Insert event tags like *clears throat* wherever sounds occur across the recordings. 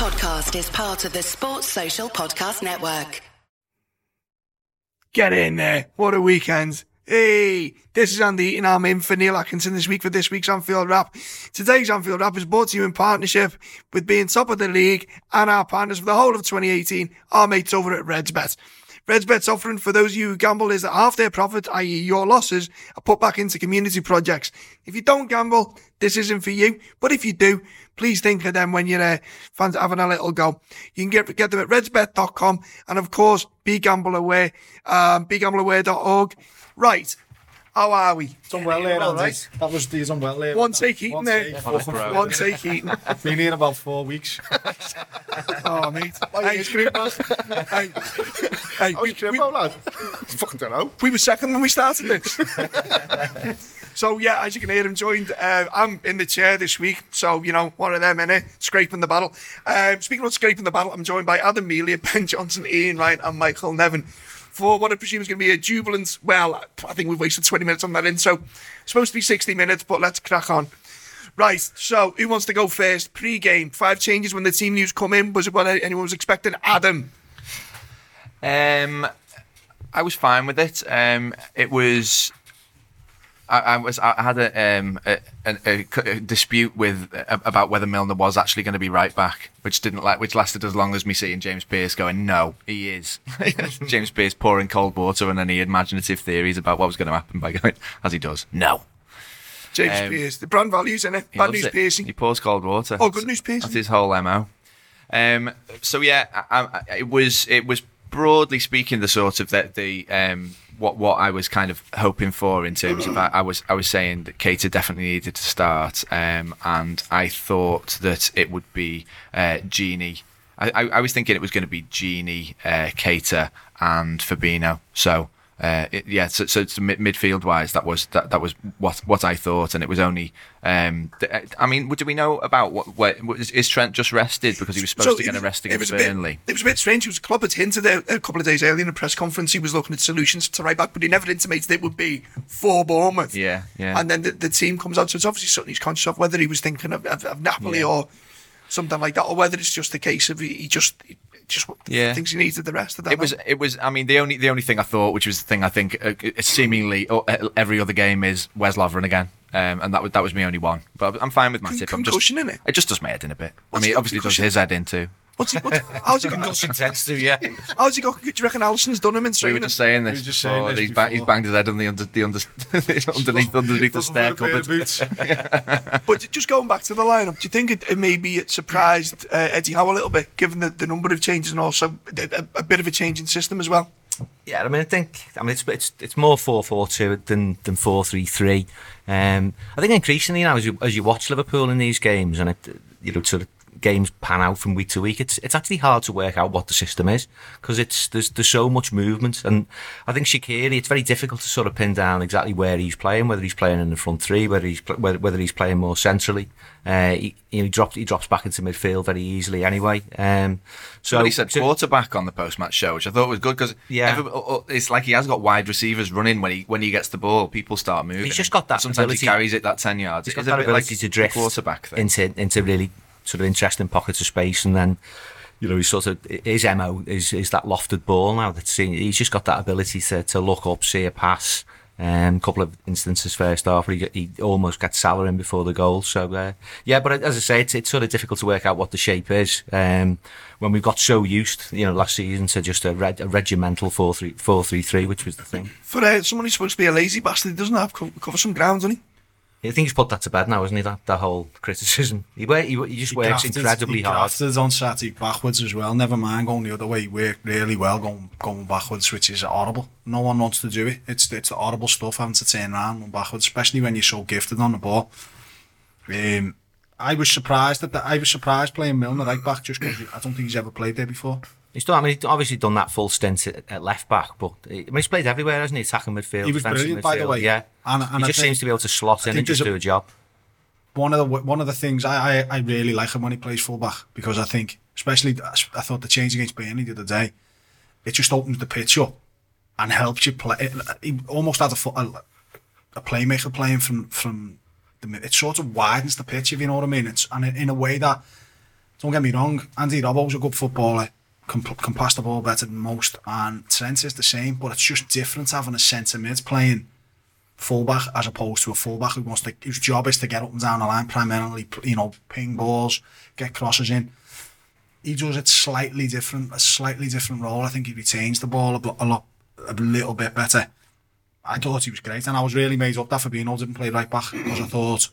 podcast is part of the Sports Social Podcast Network. Get in there. What a weekend. Hey, this is Andy and I'm in for Neil Atkinson this week for this week's Anfield Wrap. Today's Anfield Wrap is brought to you in partnership with being top of the league and our partners for the whole of 2018, our mates over at RedsBet. RedsBet's offering for those of you who gamble is that half their profit, i.e. your losses, are put back into community projects. If you don't gamble, this isn't for you. But if you do, please think of them when you're uh, fans having a little go. You can get, get them at redsbet.com and of course, Be Gamble Aware, um, begambleaware.org. Right. How are we? It's on well there, Andy. right. That was these on well there. One take eating there. One take eating. *laughs* Been here about four weeks. *laughs* Oh, mate. Why Hey, you scream, man? *laughs* hey, hey, Oh, we, you scream, we- lad? Fucking don't know. we were second when we started this. so yeah, as you can hear, I'm joined. Uh, I'm in the chair this week, so you know one of them in it, scraping the battle. Um, speaking of scraping the battle, I'm joined by Adam Melia, Ben Johnson, Ian Ryan, and Michael Nevin. For what I presume is going to be a jubilant. Well, I think we've wasted 20 minutes on that intro. Supposed to be 60 minutes, but let's crack on. Right, so who wants to go first? Pre-game, five changes when the team news come in. Was it what anyone was expecting? Adam. Um, I was fine with it. Um, it was. I, I was. I had a, um, a, a, a dispute with about whether Milner was actually going to be right back, which didn't like, which lasted as long as me seeing James Pearce going, "No, he is." *laughs* James Pearce pouring cold water and any imaginative theories about what was going to happen by going, as he does, "No." James Um, Pearce. The brand values in it. He Bad news it. piercing. He pours cold water. Oh, good news piercing. That's his whole mo. Um, so yeah, I, I, it was it was broadly speaking the sort of that the um, what what I was kind of hoping for in terms of I, I was I was saying that Keita definitely needed to start, um, and I thought that it would be uh, Gini. I, I, I was thinking it was going to be Gini, uh, and Fabinho. So. Uh, it, yeah, so, so it's mid- midfield wise, that was that, that was what what I thought, and it was only. Um, I mean, do we know about what? Where, is, is Trent just rested because he was supposed to get a rest it against a bit- Burnley? it was a bit strange. It was Klopp had hinted a, a couple of days earlier in a press conference he was looking at solutions to right back, but he never intimated it would be for Bournemouth. Yeah, yeah. And then the, the team comes out, so it's obviously something he's conscious of, whether he was thinking of, of, of Napoli Yeah. or something like that, or whether it's just a case of he, he just he just Yeah. things he needed the rest of that. It was. It was. I mean, the only the only thing I thought, which was the thing I think, uh, seemingly uh, every other game is Wes Lovren again, um, and that was that was my only one. But I'm fine with my Con- tip. I'm just. innit? It just does my head in a bit. What's I mean, it obviously does his head in too. What's he, what, how's he got? *laughs* Intends to, yeah. How's he got? Do you reckon Alisson's done him in We were just saying this. We were just saying this he's, ba- he's banged his head on the under the under *laughs* underneath underneath the stair cupboard. Boots. *laughs* But just going back to the lineup, do you think it, it maybe it surprised uh, Eddie Howe a little bit, given the, the number of changes and also a, a, a bit of a change in system as well? Yeah, I mean, I think I mean it's it's, it's more four four two than than four three three. Um, I think increasingly now as you as you watch Liverpool in these games and it you know sort of games pan out from week to week, it's it's actually hard to work out what the system is because it's there's there's so much movement and I think Shaqiri it's very difficult to sort of pin down exactly where he's playing, whether he's playing in the front three, whether he's whether, whether he's playing more centrally. Uh, he, you know, he drops he drops back into midfield very easily anyway. Um, so But he said quarterback on the post-match show, which I thought was good because Yeah. it's like he has got wide receivers running when he when he gets the ball. People start moving. He's just got that Sometimes ability- he carries it that ten yards. He's got a that bit like ability to drift quarterback thing. into into really sort of interesting pockets of space, and then you know, he's sort of his mo is is that lofted ball now. That's he's just got that ability to to look up, see a pass. Um, a couple of instances first half where he, he almost got Salah in before the goal. So uh, yeah, but as I say, it's, it's sort of difficult to work out what the shape is um, when we've got so used, you know, last season to just a, reg- a regimental four three four three three, which was the thing. For uh, someone who's supposed to be a lazy bastard, he doesn't have co- cover some ground, doesn't he? I think he's put that to bed now, isn't he? That that whole criticism. He he, he just works grafted- incredibly he hard. grafted on Saturday backwards as well. Never mind going the other way. He worked really well going going backwards, which is horrible. No one wants to do it. It's it's horrible stuff having to turn around and backwards, especially when you're so gifted on the ball. Um, I was surprised that I was surprised playing Milner right back just because I don't think he's ever played there before. He's done. I mean, he's obviously done that full stint at, at left back, but he, I mean, he's played everywhere, hasn't he? Attacking midfield, He was brilliant, by the way. Yeah, And- and he I just seems to be able to slot in and just a- do a job. one of the one of the things I, I, I really like him when he plays fullback because I think, especially I thought the change against Burnley the other day, it just opens the pitch up and helps you play. It, he almost had a, a, a playmaker playing from from the mid- it sort of widens the pitch if you know what I mean. It's and in a way that Don't get me wrong, Andy Robbo's a good footballer, the ball better than most, and Trent is the same, but it's just different having a centre mid playing fullback as opposed to a fullback who wants to, whose job is to get up and down the line primarily, you know, ping balls, get crosses in. He does it slightly different, a slightly different role. I think he retains the ball a, a lot, a little bit better. I thought he was great, and I was really made up that Fabinho didn't play right back because I thought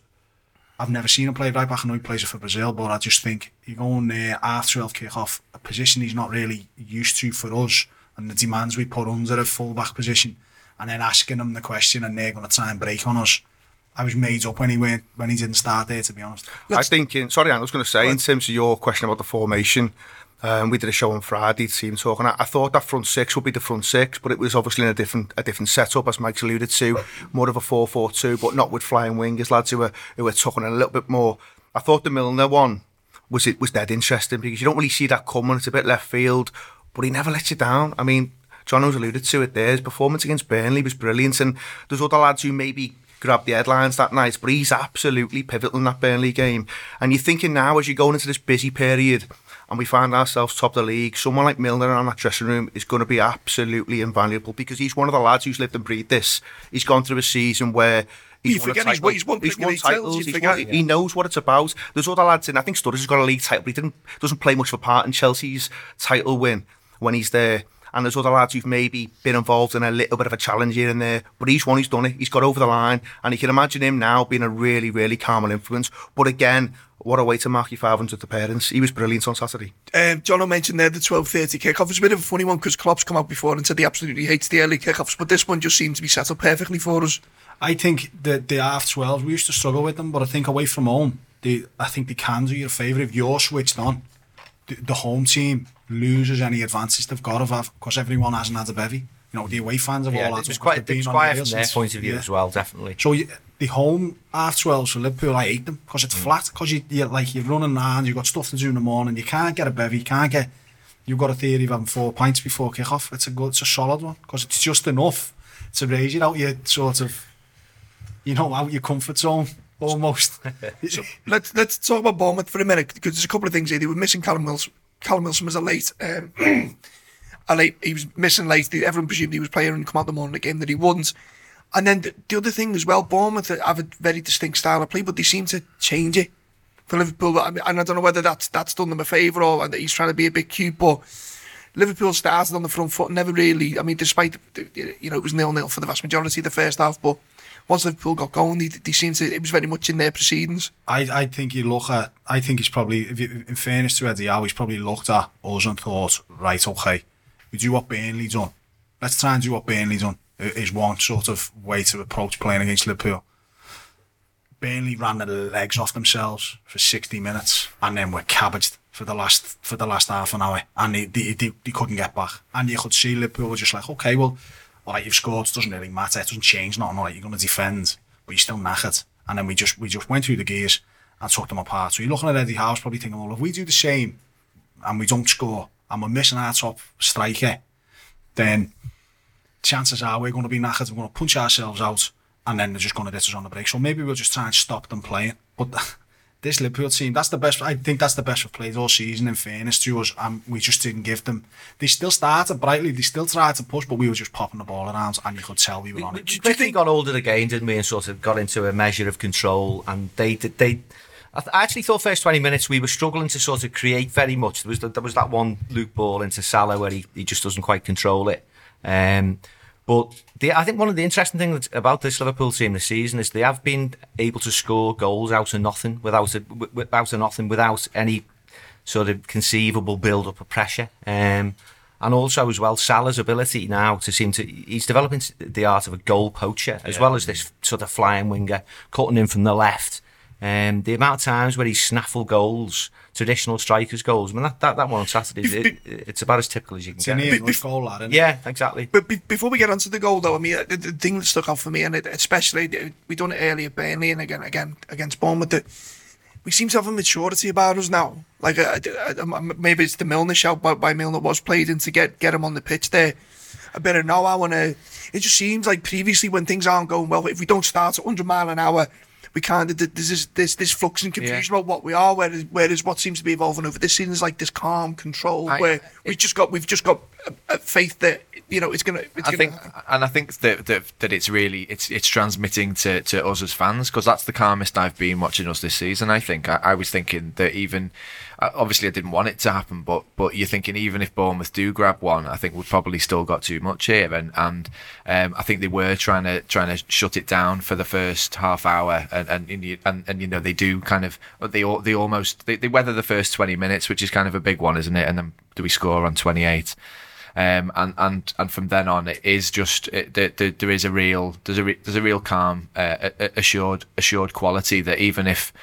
I've never seen him play right back. I know he plays it for Brazil, but I just think you're going there half 12 kick off, a position he's not really used to for us, and the demands we put under a full back position, and then asking him the question, and they're going to try and break on us. I was made up when he went when he didn't start there, to be honest. I think, in, sorry, I was going to say, in terms of your question about the formation, um, we did a show on Friday, team talking. I, I thought that front six would be the front six, but it was obviously in a different a different setup, as Mike's alluded to, more of a 4-4-2, but not with flying wingers, lads who were who were talking a little bit more. I thought the Milner one was it was dead interesting because you don't really see that coming. It's a bit left field, but he never lets you down. I mean, John has alluded to it there. His performance against Burnley was brilliant, and there's other lads who maybe grabbed the headlines that night, but he's absolutely pivotal in that Burnley game. And you're thinking now, as you're going into this busy period, and we find ourselves top of the league, someone like Milner in that dressing room is going to be absolutely invaluable because he's one of the lads who's lived and breathed this. He's gone through a season where He's You won forget he's title. won- he's won titles, He's forget, won- He knows what it's about. There's other lads in. I think Studders has got a league title, but he didn't doesn't play much of a part in Chelsea's title win when he's there. And there's other lads who've maybe been involved in a little bit of a challenge here and there, but he's one who's done it. He's got over the line, and you can imagine him now being a really, really calming influence. But again, what a way to mark your 500 to parents. He was brilliant on Saturday. Um, John I mentioned there the 12.30 kickoff. It's a bit of a funny one because Klopp's come out before and said he absolutely hates the early kickoffs, but this one just seemed to be set up perfectly for us. I think that the half 12, we used to struggle with them, but I think away from home, they, I think they can do you a favour if you're switched on. The, the home team loses any advantage they've got of have, because everyone hasn't had a bevy. You know, the away fans have yeah, all had. It's quite, it's quite from their point of view yeah. as well, definitely. So you, the home half 12 for Liverpool, I hate them because it's mm. flat. Because you, you're like, you're running around, you've got stuff to do in the morning, you can't get a bevy, you can't get, you've got a theory of having four pints before kick-off. It's a good, it's a solid one because it's just enough to raise you out your sort of, you know, out your comfort zone almost. *laughs* so let's let's talk about Bournemouth for a minute because there's a couple of things here. They were missing Callum Wilson. Callum Wilson was a late, um, *clears throat* a late. He was missing late. Everyone presumed he was playing and come out the morning the game that he wouldn't. And then the, the other thing as well, Bournemouth have a very distinct style of play, but they seem to change it for Liverpool. I mean, and I don't know whether that's that's done them a favour or that he's trying to be a bit cute, but. Liverpool started on the front foot, never really. I mean, despite you know it was nil nil for the vast majority of the first half, but once Liverpool got going, they, they seemed to. It was very much in their proceedings. I, I think you look at, I think he's probably, if you, in fairness to Eddie Howe, he's probably looked at us and thought, right, okay, we do what Burnley done. Let's try and do what Burnley done. Is one sort of way to approach playing against Liverpool. Burnley ran the legs off themselves for 60 minutes and then were cabbaged for the last for the last half an hour and they, they, they, they couldn't get back. And you could see Liverpool were just like, okay, well, right, you've scored, it doesn't really matter, it doesn't change nothing, right, you're going to defend, but you're still knackered. And then we just we just went through the gears and took them apart. So you're looking at Eddie Howe's probably thinking, well, if we do the same and we don't score and we're missing our top striker, then chances are we're going to be knackered, we're going to punch ourselves out, and then they're just going to get us on the break. So maybe we'll just try and stop them playing. But this Liverpool team, that's the best. I think that's the best we've played all season. In fairness to us, and we just didn't give them. They still started brightly. They still tried to push, but we were just popping the ball around, and you could tell we were on We it. just quickly got older again, didn't we? And sort of got into a measure of control. And they did. They, I, th- I actually thought first twenty minutes we were struggling to sort of create very much. There was the, there was that one Luke ball into Salah where he, he just doesn't quite control it. Um, but the, I think one of the interesting things about this Liverpool team this season is they have been able to score goals out of nothing, without a, wi- wi- out of nothing, without any sort of conceivable build up of pressure. Um, and also as well, Salah's ability now to seem to he's developing the art of a goal poacher as well as this sort of flying winger cutting in from the left. Um, the amount of times where he snaffle goals, traditional strikers' goals. I mean that, that, that one on Saturday, it, it's about as typical as you can It's an get. Ian Rush goal, lad, isn't it? Yeah, exactly. But be, before we get onto the goal, though, I mean, the, the thing that stuck out for me, and it, especially we done it earlier, Burnley, and again, again against Bournemouth, that we seem to have a maturity about us now. Like, uh, uh, uh, maybe it's the Milner shout by, by Milner was played in to get get him on the pitch there. A bit of know-how, and uh, it just seems like previously when things aren't going well, if we don't start at 100 mile an hour, we kind of there's this this, this flux and confusion about what we are. Whereas whereas what seems to be evolving over this season is like this calm control I- where we've just got we've just got a, a faith that you know it's gonna. It's I gonna think, happen. and I think that, that that it's really it's it's transmitting to, to us as fans because that's the calmest I've been watching us this season. I think I, I was thinking that even obviously I didn't want it to happen, but but you're thinking even if Bournemouth do grab one, I think we've probably still got too much here, and and um, I think they were trying to trying to shut it down for the first half hour, and and and, you- and, and you know they do kind of they they almost they, they weather the first twenty minutes, which is kind of a big one, isn't it? And then do we score on twenty eight? um, and and and from then on, it is just it, there, there, there is a real there's a re, there's a real calm, uh, assured assured quality that even if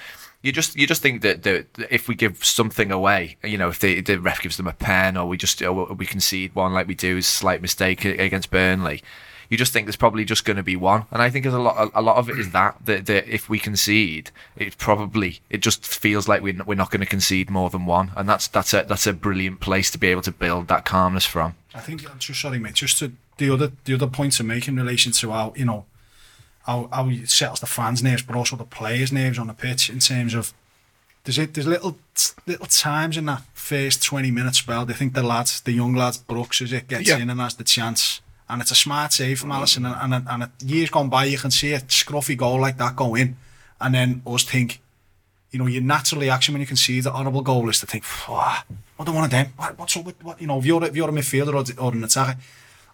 you just you just think that, that if we give something away, you know, if the, the ref gives them a pen or we just or we concede one like we do, is a slight mistake against Burnley. You just think there's probably just going to be one, and I think there's a lot. A lot of it is that that, that if we concede, it probably it just feels like we're we're not going to concede more than one, and that's that's a that's a brilliant place to be able to build that calmness from. I think I'm just sorry, mate. Just to the other the other point to make in relation to how you know how how it settles the fans' nerves, but also the players' nerves on the pitch in terms of there's it there's little little times in that first twenty minute spell. They think the lads, the young lads, Brooks as it gets Yeah. in and has the chance. And it's a smart save from Allison. And, and, and, years gone by, you can see a scruffy goal like that go in. And then us think, you know, your natural reaction when you can see the honourable goal is to think, "Wah, what do one of them? What, what's up with what? You know, if you're if you're a midfielder or, or an attacker,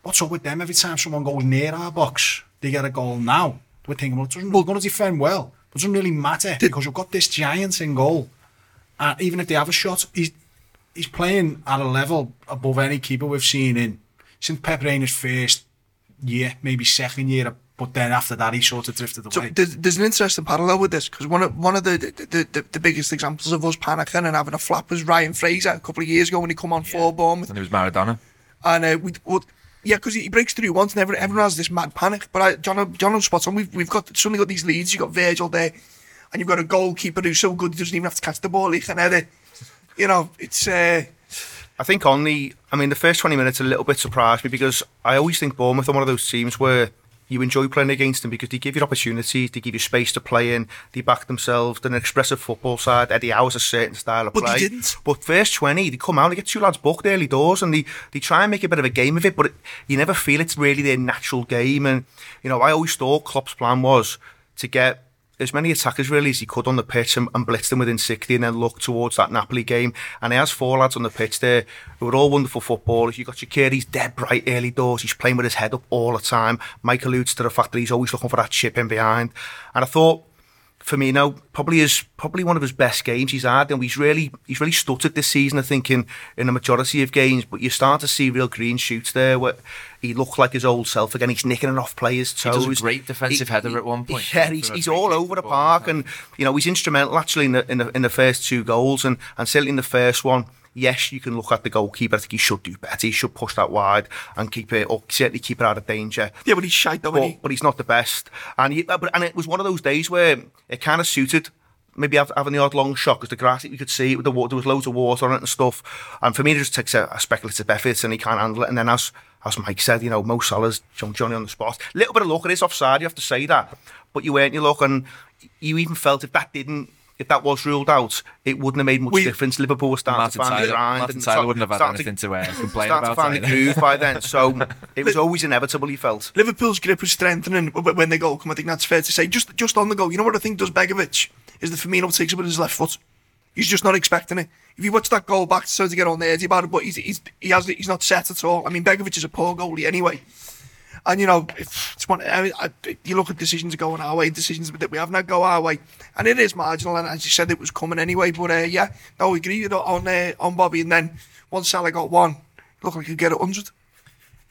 what's up with them? Every time someone goes near our box, they get a goal. Now we're thinking, well, it doesn't, we're going to defend well, but it doesn't really matter because we've got this giant in goal, and even if they have a shot, he's he's playing at a level above any keeper we've seen in since Pep Reina's first year, maybe second year. But then after that, he sort of drifted So away. there's, there's an interesting parallel with this because one of one of the the, the the biggest examples of us panicking and having a flap was Ryan Fraser a couple of years ago when he come on for Bournemouth And it was Maradona. and uh, we well, yeah because he breaks through once and everyone, everyone has this mad panic. But I, John John spots on. We've we've got suddenly got these leads. You've got Virgil there, and you've got a goalkeeper who's so good he doesn't even have to catch the ball. You know, it's uh, I think on the, I mean, the first 20 minutes a little bit surprised me because I always think Bournemouth are one of those teams where you enjoy playing against them because they give you opportunities, they give you space to play in, they back themselves, they're an expressive football side. Eddie Howe's a certain style of But play. didn't. But first 20, they come out, they get two lads booked early doors and they, they try and make a bit of a game of it, but it, you never feel it's really their natural game. And, you know, I always thought Klopp's plan was to get as many attackers really as he could on the pitch and, and blitz them within 60 and then look towards that Napoli game. And he has four lads on the pitch there who are all wonderful footballers. You've got Shaqiri, he's dead bright early doors. He's playing with his head up all the time. Mike alludes to the fact that he's always looking for that chip in behind. And I thought, Firmino probably is probably one of his best games he's had, and he's really he's really stuttered this season. I think in in a majority of games, but you start to see real green shoots there. Where he looks like his old self again. He's nicking it off players' toes. does a great defensive header at one point. Yeah, he's, he's all over the park, and you know he's instrumental actually in the in the, in the first two goals, and and certainly in the first one. Yes, you can look at the goalkeeper. I think he should do better. He should push that wide and keep it, or certainly keep it out of danger yeah, but he's shy, though. isn't he? but, but he's not the best. And he, but, and it was one of those days where it kind of suited maybe having the odd long shot because the grass you could see with the water, there was loads of water on it and stuff. And for me, it just takes a, a speculative effort and he can't handle it. And then as as Mike said, you know, Mo Salah's John Johnny on the spot. Little bit of luck, it is offside. You have to say that, but you weren't. You look, and you even felt if that didn't. If that was ruled out, it wouldn't have made much We- difference. Liverpool was starting Martin to find Tyler, the grind. Martin and Tyler start- wouldn't have had starting anything to uh, *laughs* complain start to about. find the either. groove by then. So *laughs* it was always inevitable. He felt. Liverpool's grip was strengthening when they goal come. I think that's fair to say. Just just on the goal, you know what I think does Begovic is the Firmino takes it with his left foot. He's just not expecting it. If you watch that goal back, so to get on there, about it, but he's, he's he has he's not set at all. I mean, Begovic is a poor goalie anyway. And you know, it's one. I mean, I, you look at decisions going our way, decisions that we have not go our way, and it is marginal. And as you said, it was coming anyway. But uh, yeah, no, we agree on uh, on Bobby. And then once Salah got one, looked like he could get a hundred.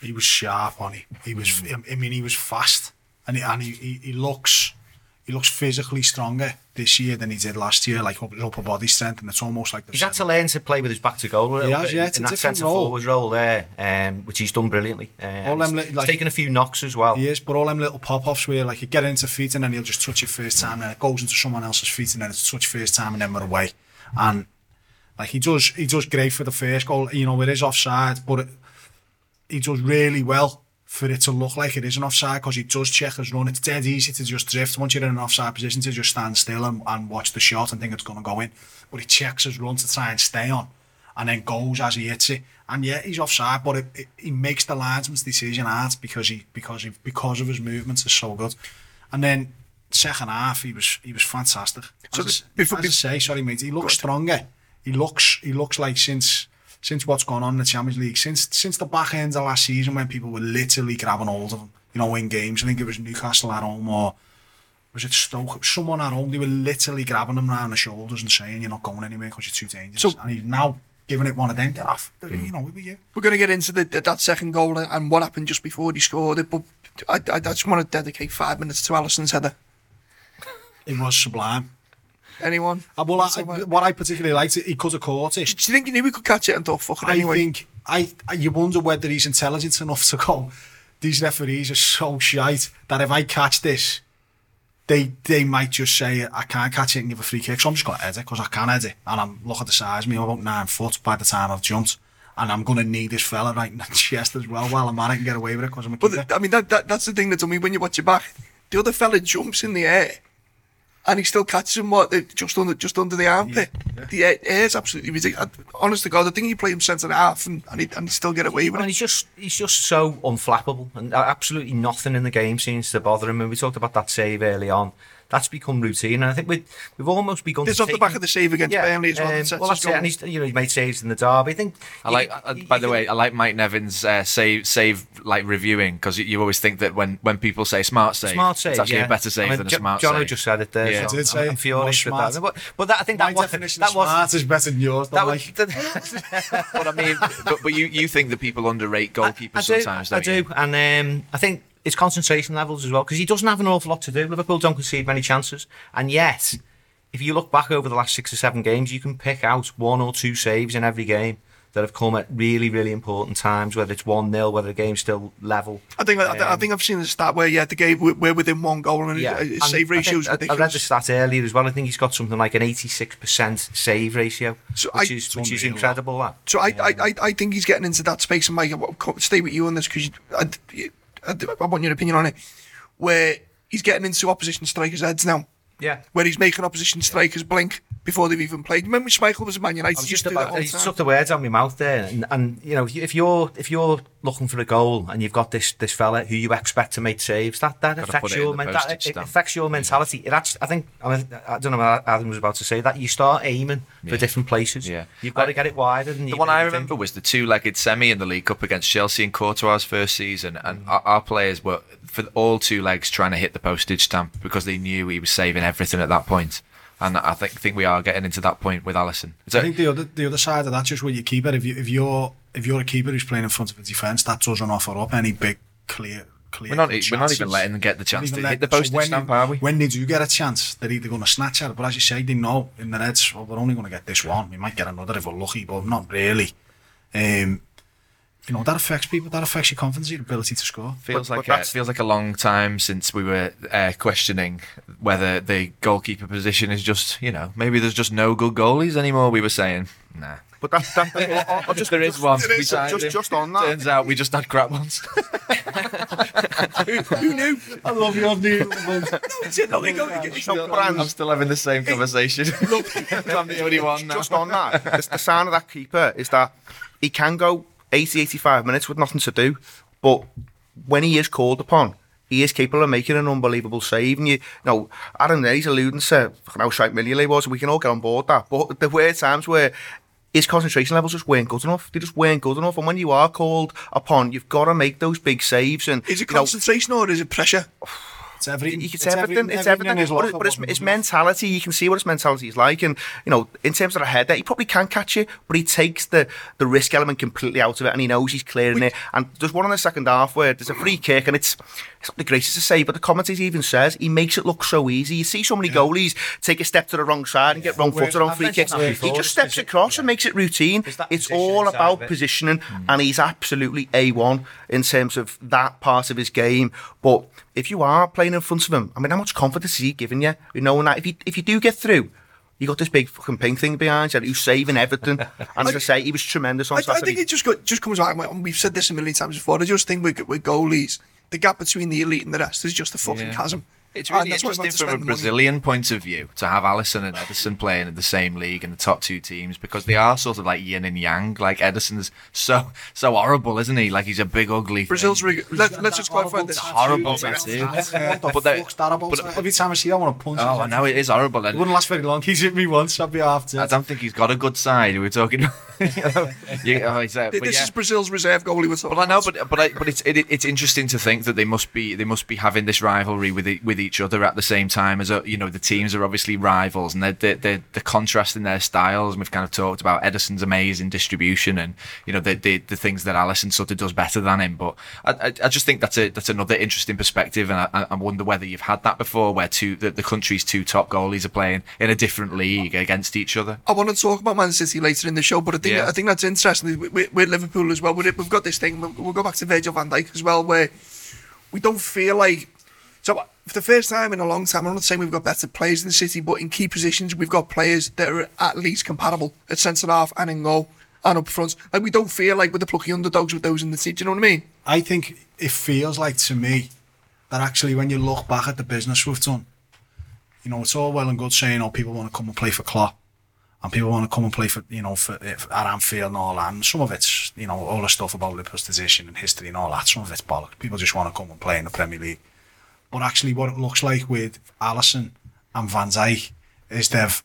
he was sharp on it. He was, I mean, he was fast, and he, and he, he, he looks, he looks physically stronger this year than he did last year. Like his upper body strength, and it's almost like the He's had to learn to play with his back to goal He has, yeah, it's in a that centre role. forward role there, um, which he's done brilliantly. Uh, All them li- like- taken a few knocks as well. He is, but all them little pop offs where like you get into feet and then he'll just touch it first time, and it goes into someone else's feet, and then it's touch first time, and then we're away. And like he does, he does great for the first goal. You know, it is offside, but it, he does really well for it to look like it is an offside because he does check his run. It's dead easy to just drift once you're in an offside position to just stand still and, and watch the shot and think it's going to go in. But he checks his run to try and stay on and then goes as he hits it. And yeah, he's offside, but it, it, he makes the linesman's decision hard because he because he because of his movements is so good. And then second half, he was he was fantastic. So I- before- as I say, sorry mate, he looks stronger. He looks he looks like since since what's gone on in the Champions League, since since the back end of last season when people were literally grabbing hold of them, you know, in games. I think it was Newcastle at home or was it Stoke? Someone at home, they were literally grabbing them around the shoulders and saying, you're not going anywhere because you're too dangerous. So, and he's now giving it one of them. Off. You mm. know, we're, we're going to get into the, that second goal and what happened just before he scored it, but I, I, I just want to dedicate five minutes to Allison's header. It was sublime. Anyone? Uh, well, I, what I particularly liked, he could have caught it. Do you think he knew he could catch it and thought, fuck it I anyway? think I, you wonder whether he's intelligent enough to go. These referees are so shite that if I catch this, they they might just say I can't catch it and give a free kick. So I'm just going to head it because I can head it, and I'm look at the size of me. I'm about nine foot by the time I've jumped, and I'm going to need this fella right in the *laughs* chest as well. While I'm at it and get away with it because I'm a But keeper. I mean, that, that that's the thing that to me when you watch it back, the other fella jumps in the air, and he still catches him what uh, just under just under the armpit. The air, air's absolutely ridiculous. Honest to God, I think he played him centre half, and and he, and he still get away with And it. he's just he's just so unflappable, and absolutely nothing in the game seems to bother him. And we talked about that save early on. That's become routine, and I think we we've almost begun. This to off the back of the save against Burnley as well. um, that well, that's it. And he's you know he made saves in the derby. I think. I you like. can- uh, you by the can- way, I like Mike Nevin's uh, save save like reviewing because you, you always think that when, when people say smart save, Smart save, it's actually yeah. a better save I mean, than a Jo- smart Jono save. just said it there. Yeah. so I did say I'm, I'm furious with that. But, but that, I think My that was definition that of was smart is better than yours. that Don't was. like. but *laughs* I mean, but, but you, you think that people underrate goalkeepers I, I do, sometimes, I don't you? do, and um, I think it's concentration levels as well because he doesn't have an awful lot to do. Liverpool don't concede many chances, and yet, if you look back over the last six or seven games, you can pick out one or two saves in every game that have come at really, really important times. Whether it's one 0 whether the game's still level. I think I, I Um, think I've seen the stat where yeah, the game we're within one goal and uh, his, his uh, save ratio is I- uh, I read the stat earlier as well. I think he's got something like an eighty-six percent save ratio, So which I- is which is incredible. That So I, I, I, I think he's getting into that space, and Mike, I'll stay with you on this because I, I, want your opinion on it. Where he's getting into opposition strikers' heads now, yeah. where he's making opposition strikers blink before they've even played. Remember, when Schmeichel was a Man United. I was he used just to do about the you time. took the words out of my mouth there, and, and you know if, you, if you're if you're looking for a goal and you've got this this fella who you expect to make saves, that that Gotta affects put it in your men- that, it affects your mentality. It actually, I think I, mean, I don't know what Adam was about to say that you start aiming for different places. Yeah. you've got I- to get it wider. Than The you one I think. remember was the two-legged semi in the League Cup against Chelsea and Courtois' first season, and mm. our, our players were for all two legs trying to hit the postage stamp because they knew he was saving everything at that point. And I think think we are getting into that point with Alisson. I think the other the other side of that's just with your keeper, if you if you're if you're a keeper who's playing in front of a defence, that doesn't offer up any big clear clear. we're not cut we're not even letting them get the chance to let- hit the so when stamp, they- are we? When they do get a chance, they're either going to snatch at it, but as you say, they know in their heads, well, we're only going to get this one. We might get another if we're lucky, but not really. Um, you know that affects people. That affects your confidence, your ability to score. Feels But- like but uh, feels like a long time since we were uh, questioning whether the goalkeeper position is just you know maybe there's just no good goalies anymore. We were saying nah. But that, that, Just *laughs* there is one. There We is, just- him. just on that. Turns out we just had crap ones. *laughs* Who knew? I love your new. It's it, *laughs* no, they go- it's not But I'm- I'm still having the same conversation. I'm the only one now. just on that, the, the sign of that keeper is that he can go 80, 85 minutes with nothing to do, but when he is called upon, he is capable of making an unbelievable save. And you, you know, Aaron he's alluding to how shite Mignolet was, we can all get on board that. But there were times where his concentration levels just weren't good enough. They just weren't good enough. And when you are called upon, you've got to make those big saves. And Is it you know, concentration or is it pressure? *sighs* It's everything. you can say everything. It's everything. in his But, it- it's, it's mentality. You can see what his mentality is like, and you know, in terms of the header, he probably can catch it, but he takes the the risk element completely out of it, and he knows he's clearing it. And there's one in the second half where there's a free kick, and it's it's not the greatest to say, but the commentator even says he makes it look so easy. You see so many goalies take a step to the wrong side and get wrong Well, footed on I've free kicks. He just steps posi- across yeah. and makes it routine. It's It's all about it. positioning, and he's absolutely a1 in terms of that part of his game. But if you are playing in front of him, I mean, how much confidence is he giving you? You knowing that if you if you do get through, you got this big fucking pink thing behind you. He was saving everything. *laughs* and as I say, he was tremendous on I, I think it just got, just comes back. and We've said this a million times before. I just think with, with goalies, the gap between the elite and the rest is just a fucking Yeah. chasm. It's really that's why we've had interesting to from a spend money. Brazilian point of view to have Alisson and Ederson playing in the same league in the top two teams because they are sort of like yin and yang. Like Ederson's so so horrible, isn't he? Like he's a big ugly. Brazil's thing. rig- let, let's just clarify this. horrible tattoo. tattoo. What the But fuck's that about? but- Every time I see that, I want to punch Oh, I him. know it is horrible. It wouldn't last very long. He's hit me once. I'd be after. I don't think he's got a good side. We were talking. *laughs* you know, he's, uh, This but yeah. is Brazil's reserve goalie. We're talking Well, I know, but but I, but it's it, it's interesting to think that they must be they must be having this rivalry with e- with each other at the same time as uh, you know the teams are obviously rivals and they're they're, they're, the contrast in their styles. And we've kind of talked about Ederson's amazing distribution and you know the the, the things that Alisson sort of does better than him. But I, I, I just think that's a that's another interesting perspective, and I, I wonder whether you've had that before, where two the, the country's two top goalies are playing in a different league against each other. I want to talk about Man City later in the show, but I think Yeah. I think that's interesting. We- we- With Liverpool as well, we- we've got this thing. We'll we'll go back to Virgil van Dijk as well, where we don't feel like. So for the first time in a long time, I'm not saying we've got better players in the city, but in key positions, we've got players that are at least compatible at centre half and in goal and up front. Like we don't feel like we're the plucky underdogs with those in the team. Do you know what I mean? I think it feels like to me that actually when you look back at the business we've done, you know, it's all well and good saying, oh, people want to come and play for Klopp and people want to come and play for, you know, for, for at Anfield and all that. And some of it's, you know, all the stuff about Liverpool's position and history and all that. Some of it's bollocks. People just want to come and play in the Premier League. But actually what it looks like with Alisson and Van Dijk is they've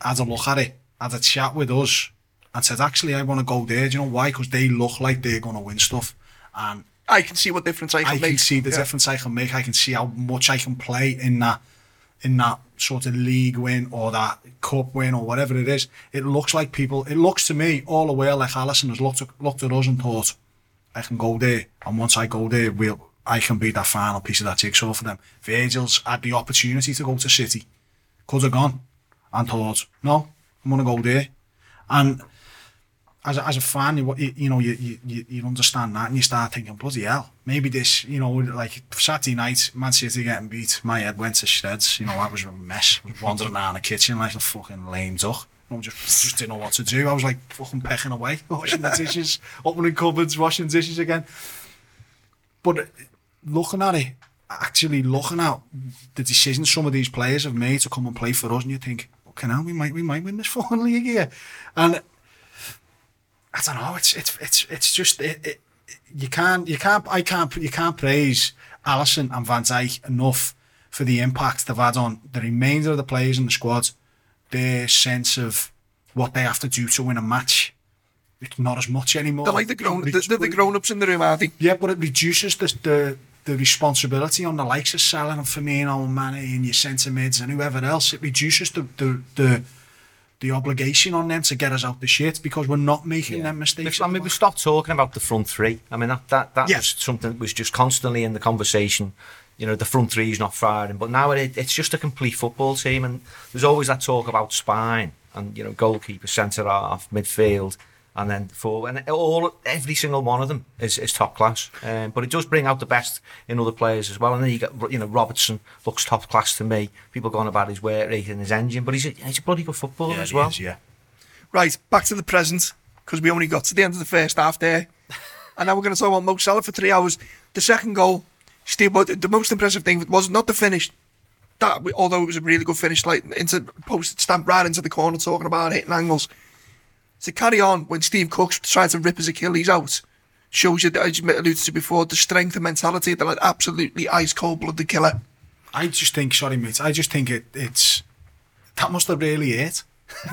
had a look at it, had a chat with us and said, actually, I want to go there. Do you know why? Because they look like they're going to win stuff. And I can see what difference I can I make. I can see the Yeah. difference I can make. I can see how much I can play in that in that sort of league win or that cup win or whatever it is. It looks like people. It looks to me all the way like Alisson has looked at, looked at us and thought, I can go there, and once I go there, we'll I can be that final piece of that jigsaw for them. Virgil's had the opportunity to go to City, could have gone, and thought, no, I'm gonna go there, and as a, as a fan, you, you know, you, you, you understand that and you start thinking, bloody hell, maybe this, you know, like Saturday night, Man City getting beat, my head went to shreds, you know, I was a mess. Was wandering around the kitchen like a fucking lame duck. I just, just didn't know what to do. I was like fucking pecking away, *laughs* washing the dishes, opening cupboards, washing dishes again. But looking at it, actually looking at the decisions some of these players have made to come and play for us, and you think, okay, now we might we might win this *laughs* fucking league here, and I don't know. It's it's it's it's just it, it, you can't you can't I can't you can't praise Alisson and Van Dijk enough for the impact they've had on the remainder of the players in the squad. Their sense of what they have to do to win a match. It's not as much anymore. They're like the grown, they're, they're the grown ups in the room, aren't they? yeah, but it reduces the the, the responsibility on the likes of Salah and Firmino and Mane and your centre mids and whoever else. It reduces the the the, the obligation on them to get us out the shit because we're not making them mistakes. I mean, we stopped talking about the front three. I mean, that that, that Yeah. was something that was just constantly in the conversation. You know, the front three is not firing, but now it, it's just a complete football team, and there's always that talk about spine and you know, goalkeeper, centre half, midfield, and then forward, and all every single one of them is, is top class. Um, but it does bring out the best in other players as well. And then you got you know Robertson looks top class to me. People going about his work rate and his engine, but he's a, he's a bloody good footballer yeah, as well. is, yeah. Right, back to the present, because we only got to the end of the first half there. *laughs* and now we're going to talk about Mo Salah for three hours. The second goal, Steve, but the most impressive thing was not the finish. That, although it was a really good finish, like into post stamp right into the corner, talking about hitting angles. To carry on when Steve Cook's trying to rip his Achilles out, shows you, that as you alluded to before, the strength and mentality that like absolutely ice cold blooded killer. I just think, sorry mate, I just think it it's that must have really hit.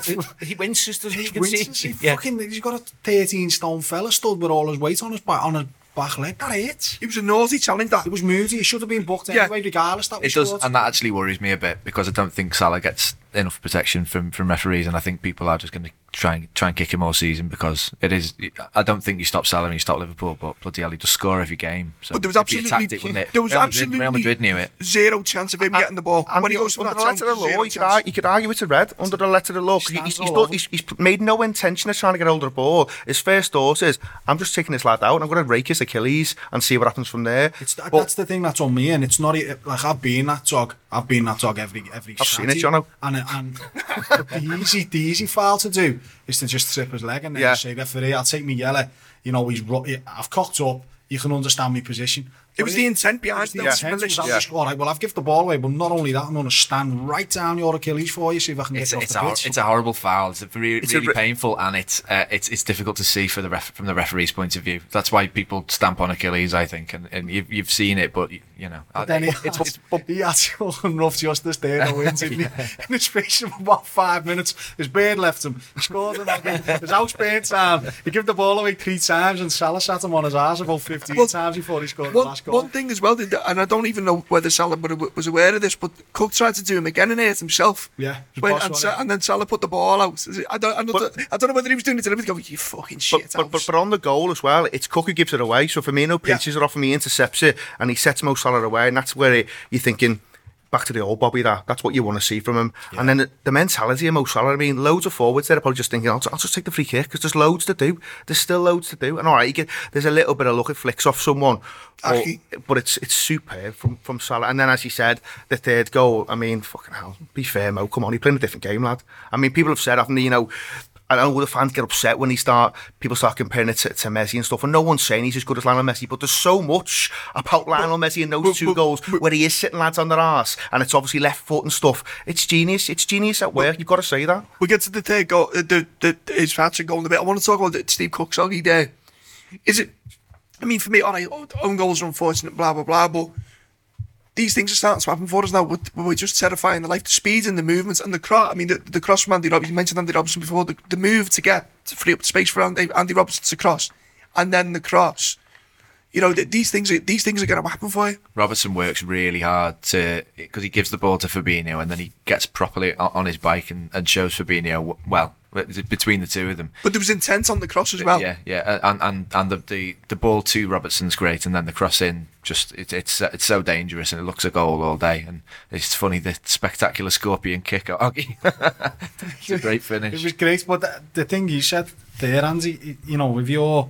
*laughs* he winces, doesn't he? You can Winston's- see. he fucking, he's got a 13 stone fella stood with all his weight on his back on his back leg. That hit. It was a naughty challenge. That It was moody. It should have been booked Yeah. anyway, regardless. That It was does, scored. and that actually worries me a bit because I don't think Salah gets enough protection from, from referees, and I think people are just going to try and try and kick him all season because it is. I don't think you stop Salah and you stop Liverpool, but bloody hell, he just score every game. So But there was it'd absolutely tactic, wouldn't it? there was Real Madrid, absolutely Real Madrid knew it. zero chance of him getting the ball And when he goes for under the letter of the law, zero you could, chance. argue, you could argue it's a red under the letter of the law. 'cause Stands He's, he's, all done- over. he's, he's made no intention of trying to get hold of the ball. His first thought is, I'm just taking this lad out and I'm going to rake his Achilles and see what happens from there. It's, But- that's the thing that's on me, and it's not like I've been that dog. I've been that dog every every. I've seen Saturday, it, Jono. and and *laughs* the easy, the easy foul to do is to just trip his leg and then yeah. say, referee, I'll take me yellow. You know, he's, I've cocked up, you can understand my position. It was the intent behind the it. intent was I'm all right, well, I've given the ball away, but not only that, I'm going to stand right down your Achilles for you, see if I can get It's, you off it's, the a, pitch. it's a horrible foul. It's a really, It's really re- painful, and it's uh, it's it's difficult to see for the ref- from the referee's point of view. That's why people stamp on Achilles, I think, and, and you've you've seen it, but you, you know, I- then he, it's, had, it's he had some rough justice there, though, *laughs* didn't he? In the space of about five minutes, his beard left him. He scored him. His house paint time. He gave the ball away three times, and Salah sat him on his ass about 15 Well, times before he scored the last goal. one thing as well, and I don't even know whether Salah was aware of this, but Cook tried to do him again and hurt himself. Yeah, When, and, Sa- and then Salah put the ball out. I don't, I don't, But- I don't know whether he was doing it to him. Go, you fucking shit. but, but, but on the goal as well, it's Cook who gives it away. So Firmino pinches it off and he intercepts it and he sets Mo Salah away. And that's where he, you're thinking, back to the old Bobby, that that's what you want to see from him. And then the, the mentality of Mo Salah, I mean, loads of forwards there are probably just thinking, I'll, I'll just take the free kick because there's loads to do. There's still loads to do. And all right, you get, there's a little bit of luck, it flicks off someone. But, but it's it's superb from, from Salah. And then, as you said, the third goal, I mean, fucking hell, be fair, Mo, come on, he's playing a different game, lad. I mean, people have said, haven't they, you know, I know the fans get upset when he start people start comparing it to, to Messi and stuff, and no one's saying he's as good as Lionel Messi, but there's so much about Lionel Messi and those but- two but- goals where he is sitting lads on their arse, and it's obviously left foot and stuff. It's genius. It's genius at work. You've got to say that. we get to the third goal, uh, the, the, his hat goal in a bit. I want to talk about the Steve Cook soggy there. Is it, I mean, for me, all right, own goals are unfortunate, blah, blah, blah, but these things are starting to happen for us now. We're, we're just terrifying the life, the speed and the movements and the cross. I mean, the, the cross from Andy Robertson, you mentioned Andy Robertson before, the, the move to get to free up space for Andy, Andy Robertson to cross, and then the cross. You know, th- these things are, these things are going to happen for you. Robertson works really hard to because he gives the ball to Fabinho and then he gets properly on, on his bike and, and shows Fabinho well between the two of them. But there was intent on the cross as well. Yeah, yeah, and and and the, the the ball to Robertson's great, and then the cross in just it, it's it's so dangerous and it looks a goal all day, and it's funny the spectacular scorpion kick oh, *laughs* at Oggy. it's a great finish. It was great, but the, the thing you said there, Andy, you know, if you're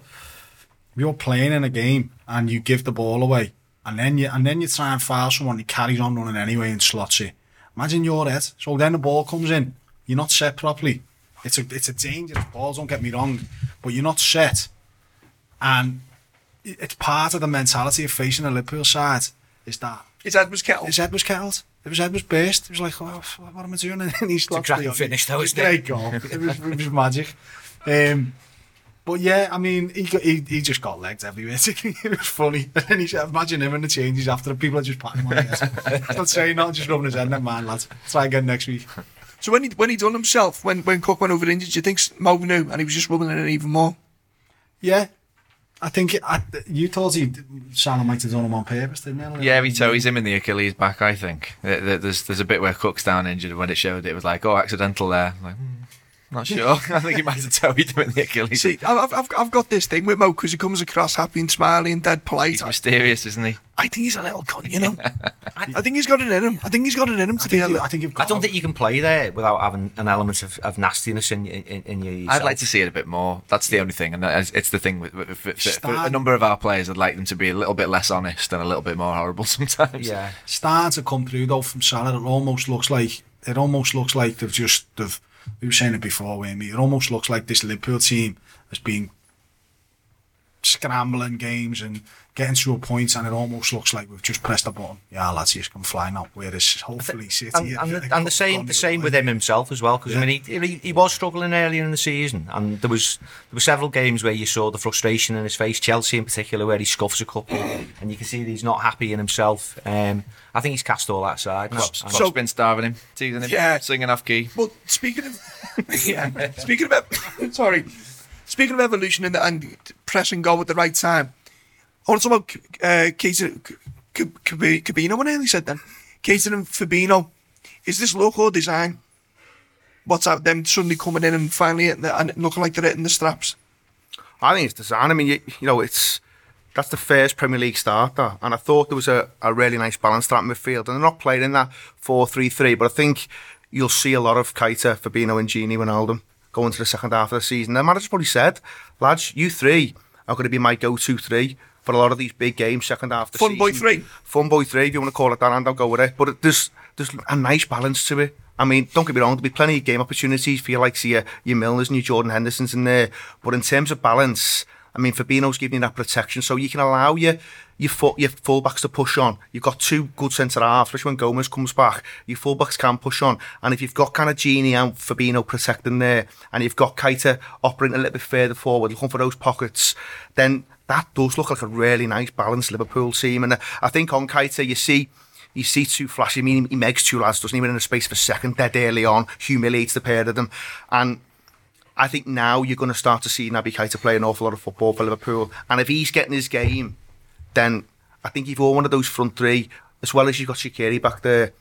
if you're playing in a game and you give the ball away, and then you and then you try and foul someone, he carries on running anyway and slots it. Imagine your head. So then the ball comes in, you're not set properly. It's a, it's a dangerous ball, don't get me wrong, but you're not set. And it's part of the mentality of facing a Liverpool side is that. His head was kettled. His head was kettled. It was head was burst. It was like, oh, what am I doing? And he slapped me. A cracking finish though, isn't it? goal. it, was, it was magic. Um, But yeah, I mean, he, got, he, he just got legs everywhere. *laughs* it was funny. *laughs* And then he said, imagine him in the changes after the people are just patting him on *laughs* the head. I'm saying not just rubbing his head, never mind, lads. Try again next week. So when he when he done himself, when when Cook went over injured, do you think Mo knew and he was just rubbing it in even more? Yeah. I think it, I, you thought he Salah might have done him on purpose, didn't he? Yeah, he toes him in the Achilles back. I think There- there- there's there's a bit where Cook's down injured, and when it showed, it was like, oh, accidental there. Like, hmm, not sure. *laughs* I think he might have toed him in the Achilles. See, I've, I've, I've got this thing with Mo because he comes across happy and smiley and dead polite. He's mysterious, isn't he? I think he's a little cunt, you know. *laughs* I think he's got it in him. I think he's got it in him to I be think, a You, I think you've I don't think you can play there without having an element of, of nastiness in in, in your. I'd like to see it a bit more. That's the only thing, and it's it's the thing with, with, with, for, for a number of our players. I'd like them to be a little bit less honest and a little bit more horrible *laughs* sometimes. Yeah. starting to come through though from Salah. It almost looks like it almost looks like they've just they've we were saying it before, we? It almost looks like this Liverpool team has been scrambling games and getting to a point, and it almost looks like we've just pressed a button. Yeah, lads, you can fly now. Whereas hopefully City and, and, the, and the same the same with him himself as well because I mean he, he he was struggling earlier in the season and there was there were several games where you saw the frustration in his face Chelsea in particular where he scuffs a couple and you can see that he's not happy in himself um, I think he's cast all that aside now. Klopp's, And- Klopp's been starving him, teasing him, Yeah. singing off key. Well, speaking of, *laughs* yeah, *laughs* speaking of, *laughs* sorry, speaking of evolution and, and press and go at the right time, I want to talk about uh, Cabino. What nearly said then? Keita and Fabinho. Is this local design? What's out them suddenly coming in and finally the, and looking like they're hitting the straps? I think it's design. I mean, you, you know, it's that's the first Premier League starter, and I thought there was a, a really nice balance to that midfield. And they're not playing in that 4 3 3, but I think you'll see a lot of Keita, Fabinho and Gini Wijnaldum going to the second half of the season. And manager's probably said, lads, you three are going to be my go-to three for a lot of these big games, second half of the Fun season. Fun boy three. Fun boy three, if you want to call it that, and I'll go with it. But there's, there's a nice balance to it. I mean, don't get me wrong, there'll be plenty of game opportunities for you, like see your, your Milners and your Jordan Henderson's in there. But in terms of balance, I mean, Fabinho's giving you that protection, so you can allow your, your full, your fullbacks to push on. You've got two good centre halves, especially when Gomez comes back. Your fullbacks can push on, and if you've got kind of Gini and Fabinho protecting there, and you've got Keita operating a little bit further forward, looking for those pockets, then that does look like a really nice balanced Liverpool team. And uh, I think on Keita, you see you see two flashy. I mean, he makes two lads, doesn't he? in a space for a second, dead early on, humiliates the pair of them. And I think now you're going to start to see Naby Keita play an awful lot of football for Liverpool. And if he's getting his game, then I think you've all one of those front three, as well as you've got Shaqiri back there